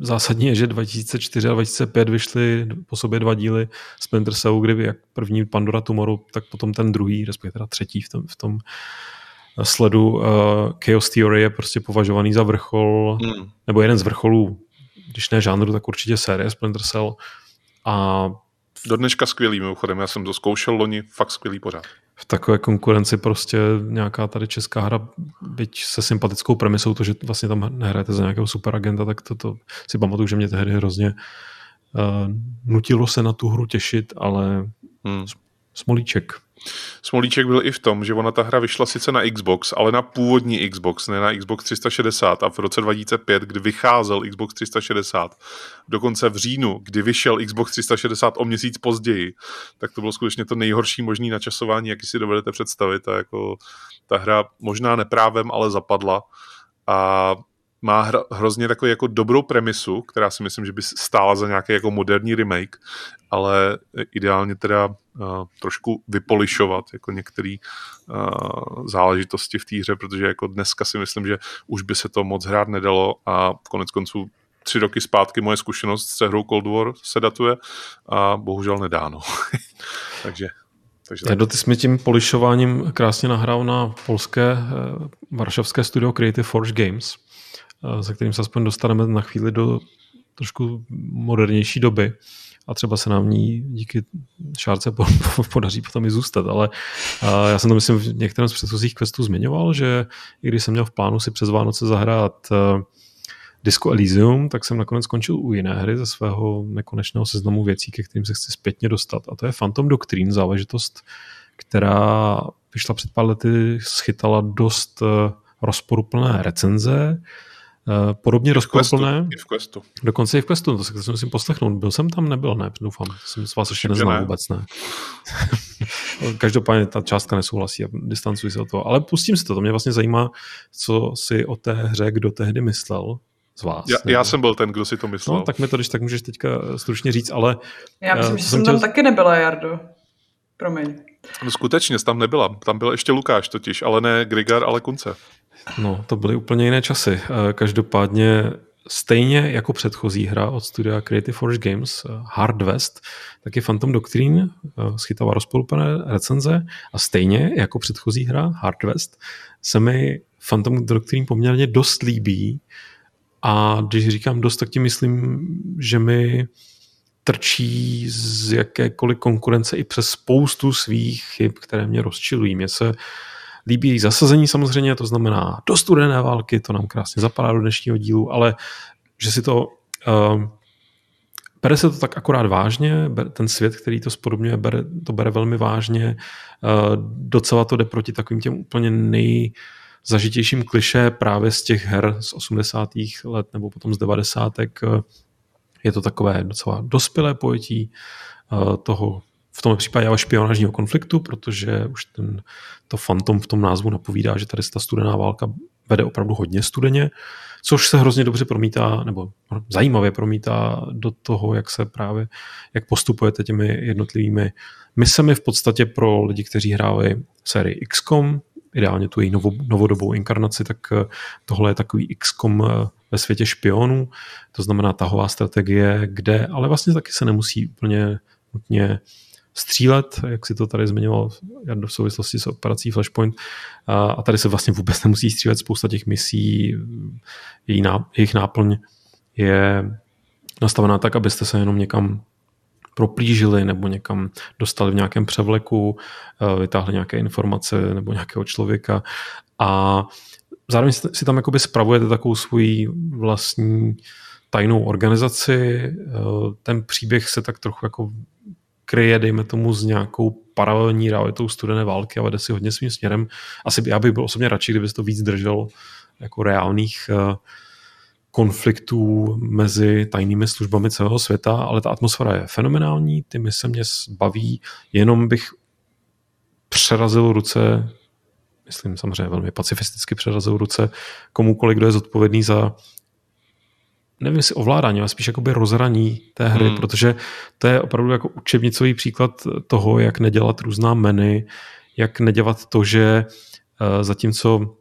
Zásadně je, že 2004 a 2005 vyšly po sobě dva díly Splinter Cell, kdy jak první Pandora Tomorrow, tak potom ten druhý, respektive teda třetí v tom, v tom sledu uh, Chaos Theory je prostě považovaný za vrchol, hmm. nebo jeden z vrcholů, když ne žánru, tak určitě série Splinter Cell. A do dneška skvělý mimochodem, já jsem to zkoušel loni, fakt skvělý pořád v takové konkurenci prostě nějaká tady česká hra, byť se sympatickou premisou, to, že vlastně tam nehrajete za nějakého superagenta, tak to, to si pamatuju, že mě tehdy hrozně uh, nutilo se na tu hru těšit, ale hmm. smolíček. Smolíček byl i v tom, že ona ta hra vyšla sice na Xbox, ale na původní Xbox, ne na Xbox 360 a v roce 2005, kdy vycházel Xbox 360, dokonce v říjnu, kdy vyšel Xbox 360 o měsíc později, tak to bylo skutečně to nejhorší možný načasování, jaký si dovedete představit. A jako ta hra možná neprávem, ale zapadla. A má hra, hrozně takovou jako dobrou premisu, která si myslím, že by stála za nějaký jako moderní remake, ale ideálně teda uh, trošku vypolišovat jako některé uh, záležitosti v té hře, protože jako dneska si myslím, že už by se to moc hrát nedalo a konec konců tři roky zpátky moje zkušenost s hrou Cold War se datuje a bohužel nedáno. takže takže tak. ty jsi mi tím polišováním krásně nahrál na polské eh, varšavské studio Creative Forge Games, Eh, se kterým se aspoň dostaneme na chvíli do trošku modernější doby. A třeba se nám ní díky šárce podaří potom i zůstat, ale eh, já jsem to myslím v některém z předchozích questů zmiňoval, že i když jsem měl v plánu si přes Vánoce zahrát eh, Disco Elysium, tak jsem nakonec skončil u jiné hry ze svého nekonečného seznamu věcí, ke kterým se chci zpětně dostat. A to je Phantom Doctrine, záležitost, která vyšla před pár lety, schytala dost rozporuplné recenze, Eh, podobně rozkoruplné. I v questu. Dokonce i v questu, to se musím poslechnout. Byl jsem tam, nebyl, ne, doufám. Jsem s vás ještě neznal ne. vůbec, ne. Každopádně ta částka nesouhlasí a distancuji se od toho. Ale pustím si to, to mě vlastně zajímá, co si o té hře kdo tehdy myslel z vás. Já, já jsem byl ten, kdo si to myslel. No, tak mi to, když tak můžeš teďka stručně říct, ale... Já myslím, uh, že jsem tam chtěl... taky nebyla, Jardo. Promiň. No skutečně, tam nebyla. Tam byl ještě Lukáš totiž, ale ne Grigar, ale Kunce. No, to byly úplně jiné časy. Eh, každopádně stejně jako předchozí hra od studia Creative Forge Games, eh, Hard West, tak je Phantom Doctrine eh, schytává rozpolupené recenze a stejně jako předchozí hra Hard West se mi Phantom Doctrine poměrně dost líbí a když říkám dost, tak tím myslím, že mi trčí z jakékoliv konkurence i přes spoustu svých chyb, které mě rozčilují. Mně se líbí její zasazení samozřejmě, to znamená do studené války, to nám krásně zapadá do dnešního dílu, ale že si to uh, bere se to tak akorát vážně, ten svět, který to spodobňuje, bere, to bere velmi vážně. Docela to jde proti takovým těm úplně nejzažitějším kliše právě z těch her z 80. let nebo potom z 90. Je to takové docela dospělé pojetí toho v tom případě o špionážního konfliktu, protože už ten, to fantom v tom názvu napovídá, že tady ta studená válka vede opravdu hodně studeně, což se hrozně dobře promítá, nebo zajímavě promítá do toho, jak se právě, jak postupujete těmi jednotlivými misemi. V podstatě pro lidi, kteří hráli sérii XCOM, ideálně tu její novo, novodobou inkarnaci, tak eh, tohle je takový XCOM eh, ve světě špionů, to znamená tahová strategie, kde ale vlastně taky se nemusí úplně nutně střílet, jak si to tady zmiňoval v souvislosti s operací Flashpoint. A tady se vlastně vůbec nemusí střílet spousta těch misí, jejich náplň je nastavená tak, abyste se jenom někam proplížili nebo někam dostali v nějakém převleku, vytáhli nějaké informace nebo nějakého člověka a zároveň si tam jakoby spravujete takovou svoji vlastní tajnou organizaci. Ten příběh se tak trochu jako kryje, dejme tomu, s nějakou paralelní realitou studené války a vede si hodně svým směrem. Asi já bych byl osobně radši, kdyby se to víc držel jako reálných uh, konfliktů mezi tajnými službami celého světa, ale ta atmosféra je fenomenální, ty mise mě baví, jenom bych přerazil ruce, myslím samozřejmě velmi pacifisticky přerazil ruce komukoliv, kdo je zodpovědný za nevím jestli ovládání, ale spíš jakoby rozhraní té hry, hmm. protože to je opravdu jako učebnicový příklad toho, jak nedělat různá meny, jak nedělat to, že uh, zatímco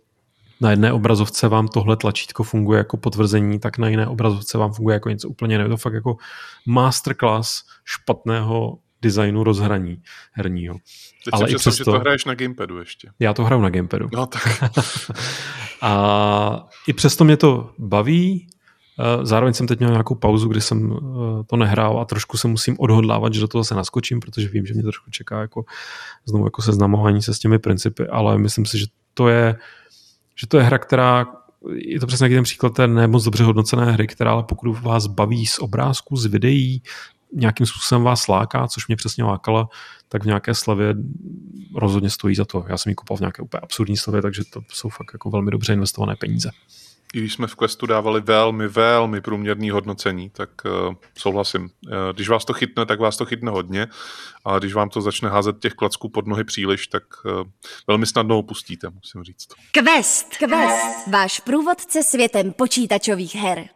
na jedné obrazovce vám tohle tlačítko funguje jako potvrzení, tak na jiné obrazovce vám funguje jako něco úplně jiného. To fakt jako masterclass špatného designu rozhraní herního. Teď Ale i přesto, že to hraješ na gamepadu ještě. Já to hraju na gamepadu. No tak. a i přesto mě to baví, Eh, zároveň jsem teď měl nějakou pauzu, kdy jsem eh, to nehrál a trošku se musím odhodlávat, že do toho se naskočím, protože vím, že mě trošku čeká jako znovu jako seznamování se s těmi principy, ale myslím si, že to je, že to je hra, která je to přesně ten příklad té nemoc dobře hodnocené hry, která ale pokud vás baví z obrázků, z videí, nějakým způsobem vás láká, což mě přesně lákala, tak v nějaké slavě rozhodně stojí za to. Já jsem ji kupoval v nějaké úplně absurdní slavě, takže to jsou fakt jako velmi dobře investované peníze i když jsme v Questu dávali velmi, velmi průměrný hodnocení, tak uh, souhlasím. Uh, když vás to chytne, tak vás to chytne hodně, a když vám to začne házet těch klacků pod nohy příliš, tak uh, velmi snadno opustíte, musím říct. Quest! Quest! Váš průvodce světem počítačových her.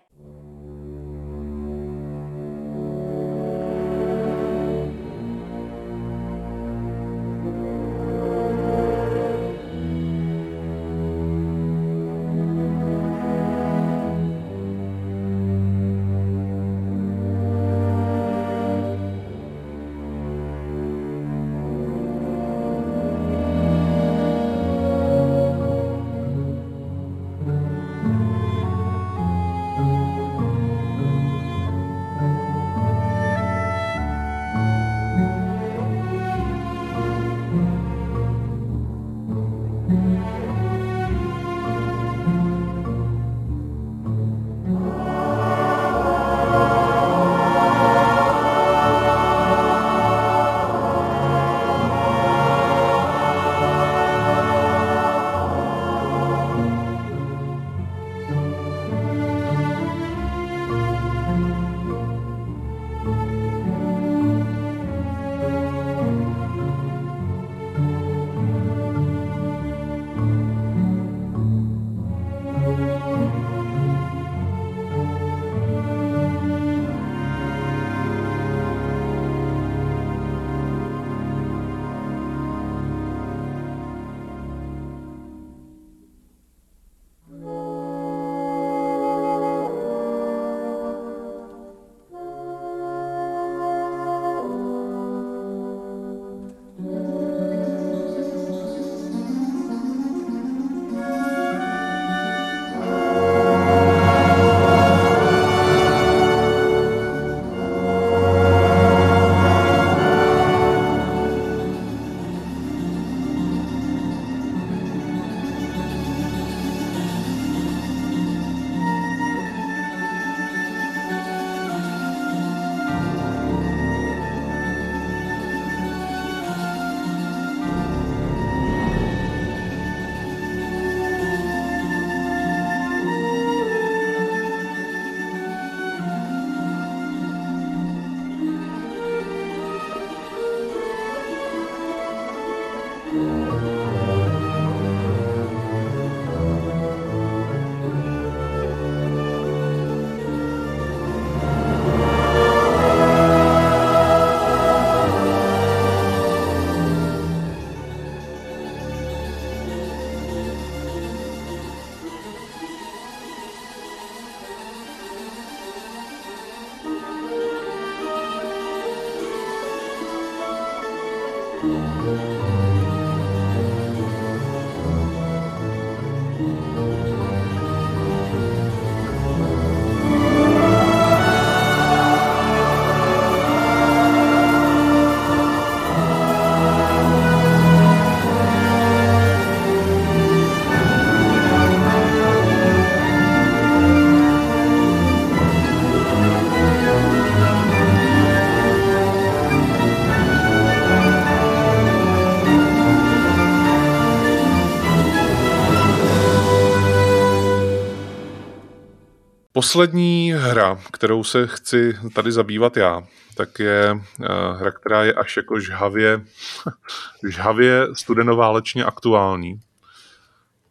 Poslední hra, kterou se chci tady zabývat já, tak je uh, hra, která je až jako žhavě, žhavě studenoválečně aktuální.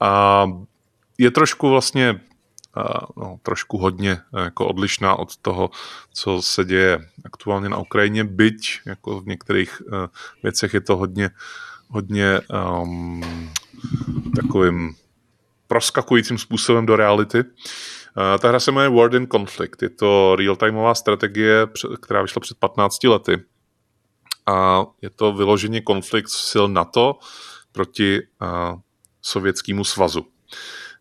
A je trošku vlastně, uh, no, trošku hodně uh, jako odlišná od toho, co se děje aktuálně na Ukrajině, byť jako v některých uh, věcech je to hodně, hodně um, takovým proskakujícím způsobem do reality. Eh, ta hra se jmenuje World in Conflict. Je to real-timeová strategie, která vyšla před 15 lety. A je to vyloženě konflikt sil NATO proti uh, Sovětskému svazu.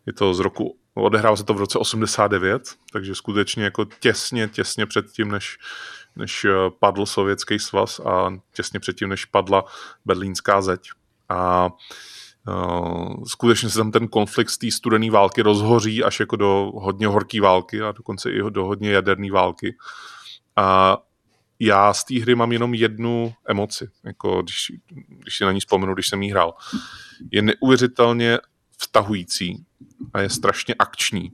Je to z roku, odehrává se to v roce 89, takže skutečně jako těsně, těsně před tím, než, než eh, padl Sovětský svaz a těsně předtím, než padla berlínská zeď. A uh, Uh, skutečně se tam ten konflikt z té studené války rozhoří až jako do hodně horké války a dokonce i do hodně jaderné války. A já z té hry mám jenom jednu emoci, jako když, když si na ní vzpomenu, když jsem jí hrál. Je neuvěřitelně vtahující a je strašně akční,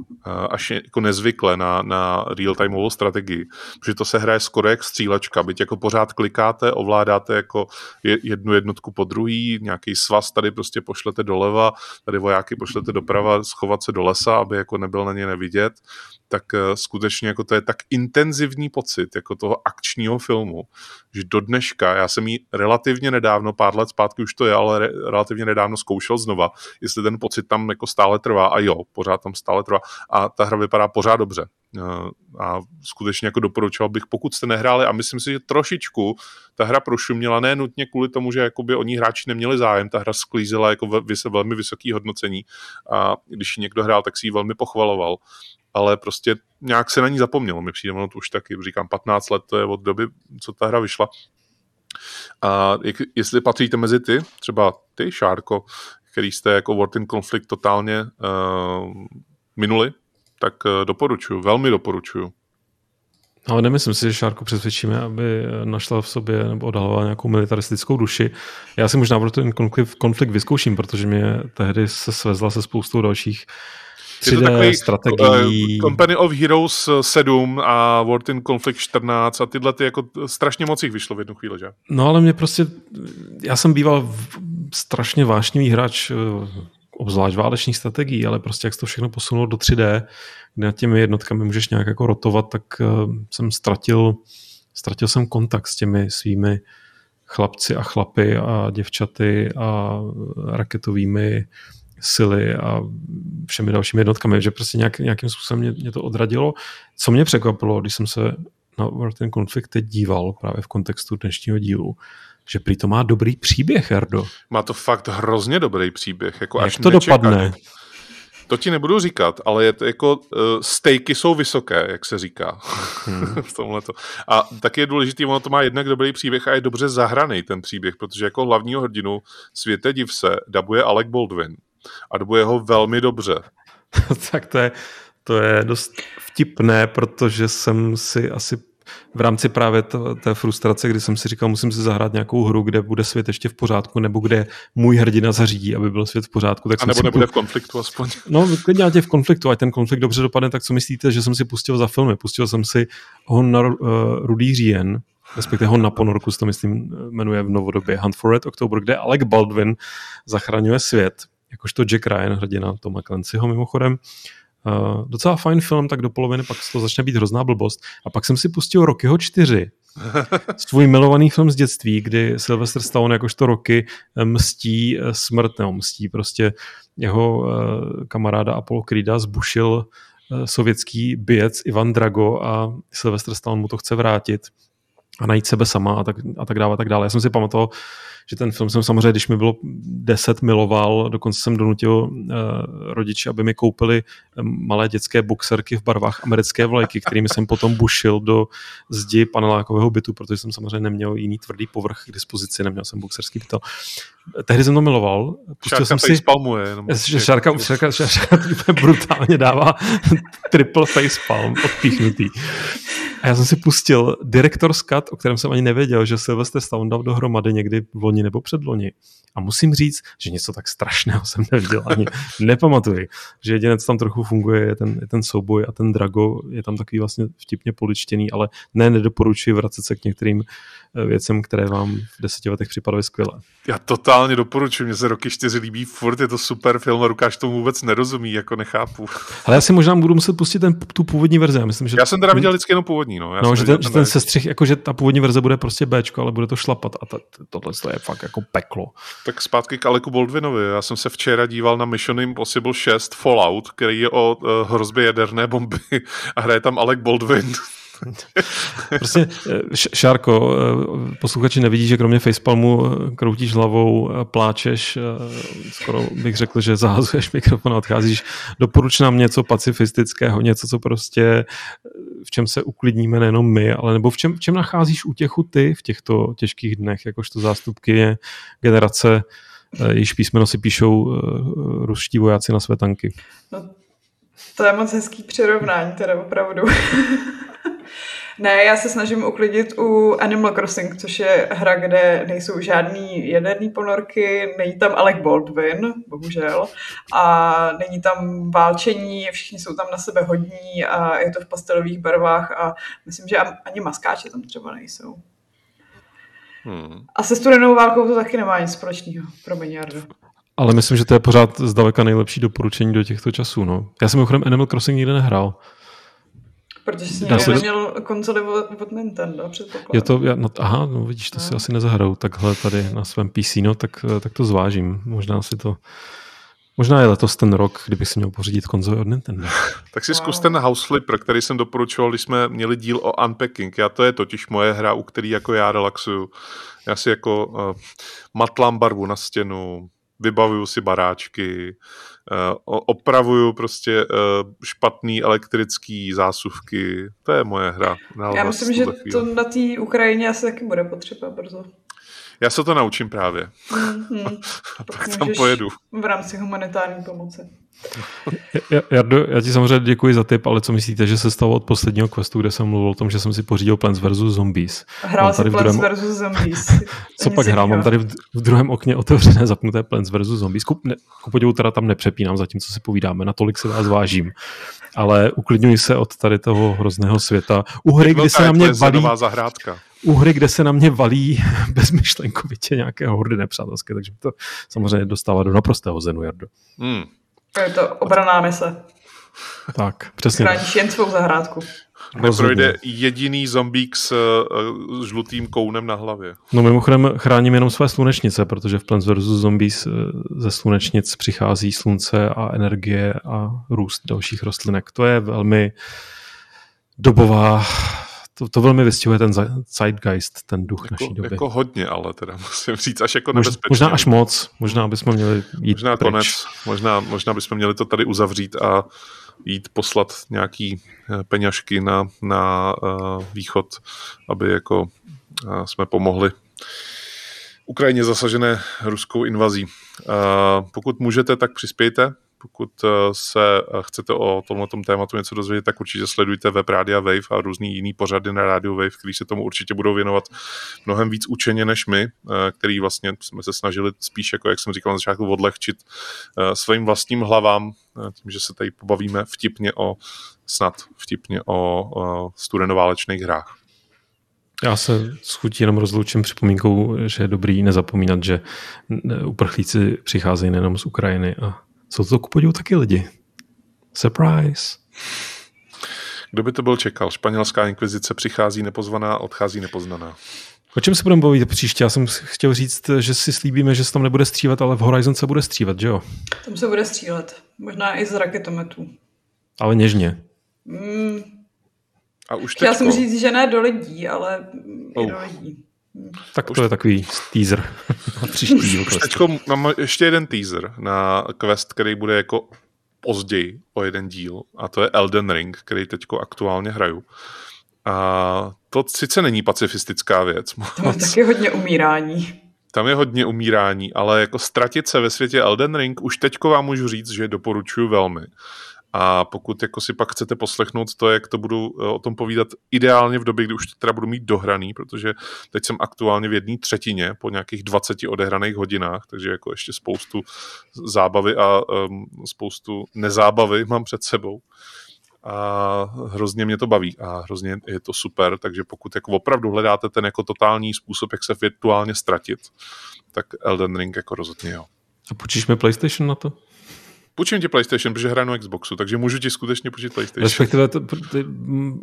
až je jako nezvykle na, na real-timeovou strategii, protože to se hraje skoro jak střílečka, byť jako pořád klikáte, ovládáte jako jednu jednotku po druhý, nějaký svaz tady prostě pošlete doleva, tady vojáky pošlete doprava, schovat se do lesa, aby jako nebyl na ně nevidět, tak eh, skutečně jako to je tak intenzivní pocit jako toho akčního filmu, že do dneška, já jsem ji relativně nedávno, pár let zpátky už to je, ale re, relativně nedávno zkoušel znova, jestli ten pocit tam jako stále trvá a jo, pořád tam stále trvá a ta hra vypadá pořád dobře. Eh, a skutečně jako doporučoval bych, pokud jste nehráli a myslím si, že trošičku ta hra prošuměla, ne nutně kvůli tomu, že jakoby oni hráči neměli zájem, ta hra sklízela jako velmi vysoké hodnocení a když ji někdo hrál, tak si ji velmi pochvaloval ale prostě nějak se na ní zapomnělo. Mi přijde, ono to už taky, říkám, 15 let to je od doby, co ta hra vyšla. A jak, jestli patříte mezi ty, třeba ty, Šárko, který jste jako World in Conflict totálně uh, minuli, tak uh, doporučuju, velmi doporučuju. Ale nemyslím si, že Šárko přesvědčíme, aby našla v sobě nebo odhalovala nějakou militaristickou duši. Já si možná pro ten konflikt, konflikt vyzkouším, protože mě tehdy se svezla se spoustou dalších 3D je to takový strategií. Uh, Company of Heroes 7 a World in Conflict 14 a tyhle ty jako strašně moc jich vyšlo v jednu chvíli, že? No ale mě prostě, já jsem býval strašně vášnivý hráč eh, obzvlášť válečných strategií, ale prostě jak se to všechno posunulo do 3D, kde nad těmi jednotkami můžeš nějak jako rotovat, tak jsem ztratil, ztratil jsem kontakt s těmi svými chlapci a chlapy a děvčaty a raketovými sily a všemi dalšími jednotkami, že prostě nějak, nějakým způsobem mě, mě to odradilo. Co mě překvapilo, když jsem se na ten konflikt teď díval právě v kontextu dnešního dílu, že prý to má dobrý příběh, Erdo. Má to fakt hrozně dobrý příběh. Jako Jak až to nečekaný. dopadne? To ti nebudu říkat, ale je to jako uh, stejky jsou vysoké, jak se říká hmm. v tomhleto. A taky je důležité, ono to má jednak dobrý příběh a je dobře zahraný ten příběh, protože jako hlavního hrdinu Světe div se dabuje Alec Baldwin a dobuje ho velmi dobře. tak to je, to je dost vtipné, protože jsem si asi v rámci právě té frustrace, kdy jsem si říkal, musím si zahrát nějakou hru, kde bude svět ještě v pořádku, nebo kde můj hrdina zařídí, aby byl svět v pořádku. Tak a nebo nebude v konfliktu aspoň. No, klidně v konfliktu, ať ten konflikt dobře dopadne, tak co myslíte, že jsem si pustil za filmy? Pustil jsem si Hon na uh, Rudý říjen, respektive Hon na ponorku, to myslím jmenuje v novodobě Hunt for Red October, kde Alec Baldwin zachraňuje svět jakožto Jack Ryan, hrdina Toma Clancyho mimochodem. Uh, docela fajn film, tak do poloviny pak to začne být hrozná blbost. A pak jsem si pustil Rockyho 4, svůj milovaný film z dětství, kdy Sylvester Stallone jakožto Rocky eh, mstí eh, smrt, nebo mstí prostě jeho uh, kamaráda Apollo Creeda zbušil uh, sovětský bijec Ivan Drago a Sylvester Stallone mu to chce vrátit a najít sebe sama a tak, a tak dále, a tak dále. Já jsem si pamatoval, že ten film jsem samozřejmě, když mi bylo 10, miloval, dokonce jsem donutil uh, rodiče, aby mi koupili malé dětské boxerky v barvách americké vlajky, kterými jsem potom bušil do zdi panelákového bytu, protože jsem samozřejmě neměl jiný tvrdý povrch k dispozici, neměl jsem boxerský pytel. Tehdy jsem to miloval. Pustil šárka jsem si... Palmuje, jenom šárka, šárka, šárka, šárka brutálně dává triple facepalm odpíchnutý. A já jsem si pustil Director's Cut, o kterém jsem ani nevěděl, že Sylvester Stallone dal dohromady někdy v loni nebo předloni. A musím říct, že něco tak strašného jsem neviděl ani nepamatuji. Že jediné, co tam trochu funguje, je ten, je ten souboj a ten Drago je tam takový vlastně vtipně poličtěný, ale ne, nedoporučuji vracet se k některým věcem, které vám v deseti letech připadaly skvěle. Já totálně doporučuji, mě se roky čtyři líbí, furt je to super film a Rukáš tomu vůbec nerozumí, jako nechápu. Ale já si možná budu muset pustit ten, tu původní verzi. Já, myslím, že já jsem teda viděl vždycky jenom původní. No, já no že ten, že ten sestřih, jako že ta původní verze bude prostě B, ale bude to šlapat a ta, tohle je fakt jako peklo. Tak zpátky k Aleku Baldwinovi. Já jsem se včera díval na Mission Impossible 6 Fallout, který je o uh, hrozbě jaderné bomby a hraje tam Alec Baldwin. prostě, eh, Šárko, eh, posluchači nevidí, že kromě facepalmu kroutíš hlavou, pláčeš, skoro bych řekl, že zahazuješ mikrofon a odcházíš. Doporuč nám něco pacifistického, něco, co prostě, v čem se uklidníme nejenom my, ale nebo v čem, v čem nacházíš útěchu ty v těchto těžkých dnech, jakožto zástupky generace Eh, jejíž písmeno si píšou eh, ruští vojáci na své tanky. No, to je moc hezký přirovnání, teda opravdu. ne, já se snažím uklidit u Animal Crossing, což je hra, kde nejsou žádný jaderný ponorky, není tam Alec Baldwin, bohužel, a není tam válčení, všichni jsou tam na sebe hodní a je to v pastelových barvách a myslím, že ani maskáče tam třeba nejsou. Hmm. A se studenou válkou to taky nemá nic společného, promiň Jardo. Ale myslím, že to je pořád zdaleka nejlepší doporučení do těchto časů. No. Já jsem mimochodem Animal Crossing nikdy nehrál. Protože jsi někdy se... neměl konzoli od Nintendo, předpokládám. Je to, já, no, aha, no vidíš, to no. si asi nezahraju takhle tady na svém PC, no tak, tak to zvážím. Možná si to Možná je letos ten rok, kdybych si měl pořídit konzoli od Nintendo. tak si wow. zkus ten House Flipper, který jsem doporučoval, když jsme měli díl o unpacking. Já to je totiž moje hra, u který jako já relaxuju. Já si jako uh, matlám barvu na stěnu, vybavuju si baráčky, opravuju prostě uh, špatný elektrický zásuvky. To je moje hra. Já myslím, že to na té Ukrajině asi taky bude potřeba brzo. Já se to naučím právě. Mm-hmm. A pak tam pojedu. V rámci humanitární pomoci. Jardo, já ti samozřejmě děkuji za tip, ale co myslíte, že se stalo od posledního questu, kde jsem mluvil o tom, že jsem si pořídil Plants vs. Zombies. Hrál si Plants vs. Zombies. co pak hrál? Mám tady v, v druhém okně otevřené zapnuté Plants vs. Zombies. Ku, ne, ku podivu teda tam nepřepínám, zatímco si povídáme, natolik si vás vážím. Ale uklidňuji se od tady toho hrozného světa. U hry, kdy se na mě valí... zahrádka u hry, kde se na mě valí bezmyšlenkovitě nějaké hordy nepřátelské, takže to samozřejmě dostává do naprostého zenu, Jardo. Hmm. Je to obraná mise. Tak, přesně. Chráníš jen svou zahrádku. Neprojde jediný zombík s uh, žlutým kounem na hlavě. No mimochodem chráním jenom své slunečnice, protože v Plants vs. Zombies ze slunečnic přichází slunce a energie a růst dalších rostlinek. To je velmi dobová to, to velmi vystihuje ten zeitgeist, ten duch jako, naší doby. Jako hodně, ale teda musím říct, až jako nebezpečně. Možná až moc, možná bychom měli jít Možná pryč. konec, možná, možná bychom měli to tady uzavřít a jít poslat nějaký eh, peňažky na, na uh, východ, aby jako uh, jsme pomohli Ukrajině zasažené ruskou invazí. Uh, pokud můžete, tak přispějte pokud eh, se eh, chcete o tomhle tématu něco dozvědět, tak určitě sledujte web Rádia Wave a různý jiný pořady na Radio Wave, který se tomu určitě budou věnovat mnohem víc učeně než my, eh, který vlastně jsme se snažili spíš, jako jak jsem říkal na začátku, odlehčit svým vlastním hlavám, tím, že se tady pobavíme vtipně o snad vtipně o, studenoválečných hrách. Já se s chutí jenom rozloučím připomínkou, že je dobrý nezapomínat, že uprchlíci přicházejí nejenom z Ukrajiny a jsou to ku podivu taky lidi. Surprise. Kdo by to byl čekal? Španělská inkvizice přichází nepozvaná, odchází nepoznaná. O čem se budeme bavit příště? Já jsem chtěl říct, že si slíbíme, že se tam nebude střílet, ale v Horizon se bude střílet, že jo? Tam se bude střílet. Možná i z raketometů. Ale něžně. Mm. A už Chtěla jsem říct, že ne do lidí, ale oh. i do lidí. Tak to je takový teaser na příští díl. Už teďko mám ještě jeden teaser na quest, který bude jako později o jeden díl a to je Elden Ring, který teďko aktuálně hraju. A to sice není pacifistická věc. To je taky hodně umírání. Tam je hodně umírání, ale jako ztratit se ve světě Elden Ring, už teďko vám můžu říct, že doporučuji velmi. A pokud jako si pak chcete poslechnout to, jak to budu eh, o tom povídat ideálně v době, kdy už to teda budu mít dohraný, protože teď jsem aktuálně v jedné třetině po nějakých 20 odehraných hodinách, takže jako ještě spoustu zábavy a um, spoustu nezábavy mám před sebou. A hrozně mě to baví a hrozně je to super, takže pokud jako opravdu hledáte ten jako totální způsob, jak se virtuálně ztratit, tak Elden Ring jako rozhodně jo. A počíš mi PlayStation na to? Půjčím ti PlayStation, protože hraju na Xboxu, takže můžu ti skutečně počít PlayStation. Respektive, to, ty,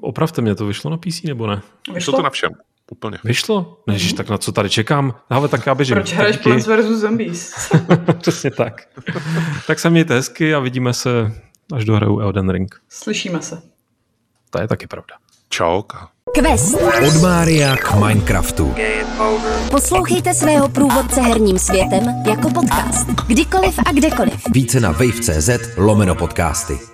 opravte mě, to vyšlo na PC nebo ne? Vyšlo to na všem, úplně. Vyšlo? Nežíš, mm-hmm. tak na co tady čekám? Ale tak já běžím. Proč hraješ Plants vs. Zombies? Přesně tak. tak se mějte hezky a vidíme se, až dohraju Elden Ring. Slyšíme se. To je taky pravda. Čauka. Quest. Od Mária k Minecraftu. Poslouchejte svého průvodce herním světem jako podcast. Kdykoliv a kdekoliv. Více na wave.cz lomeno podcasty.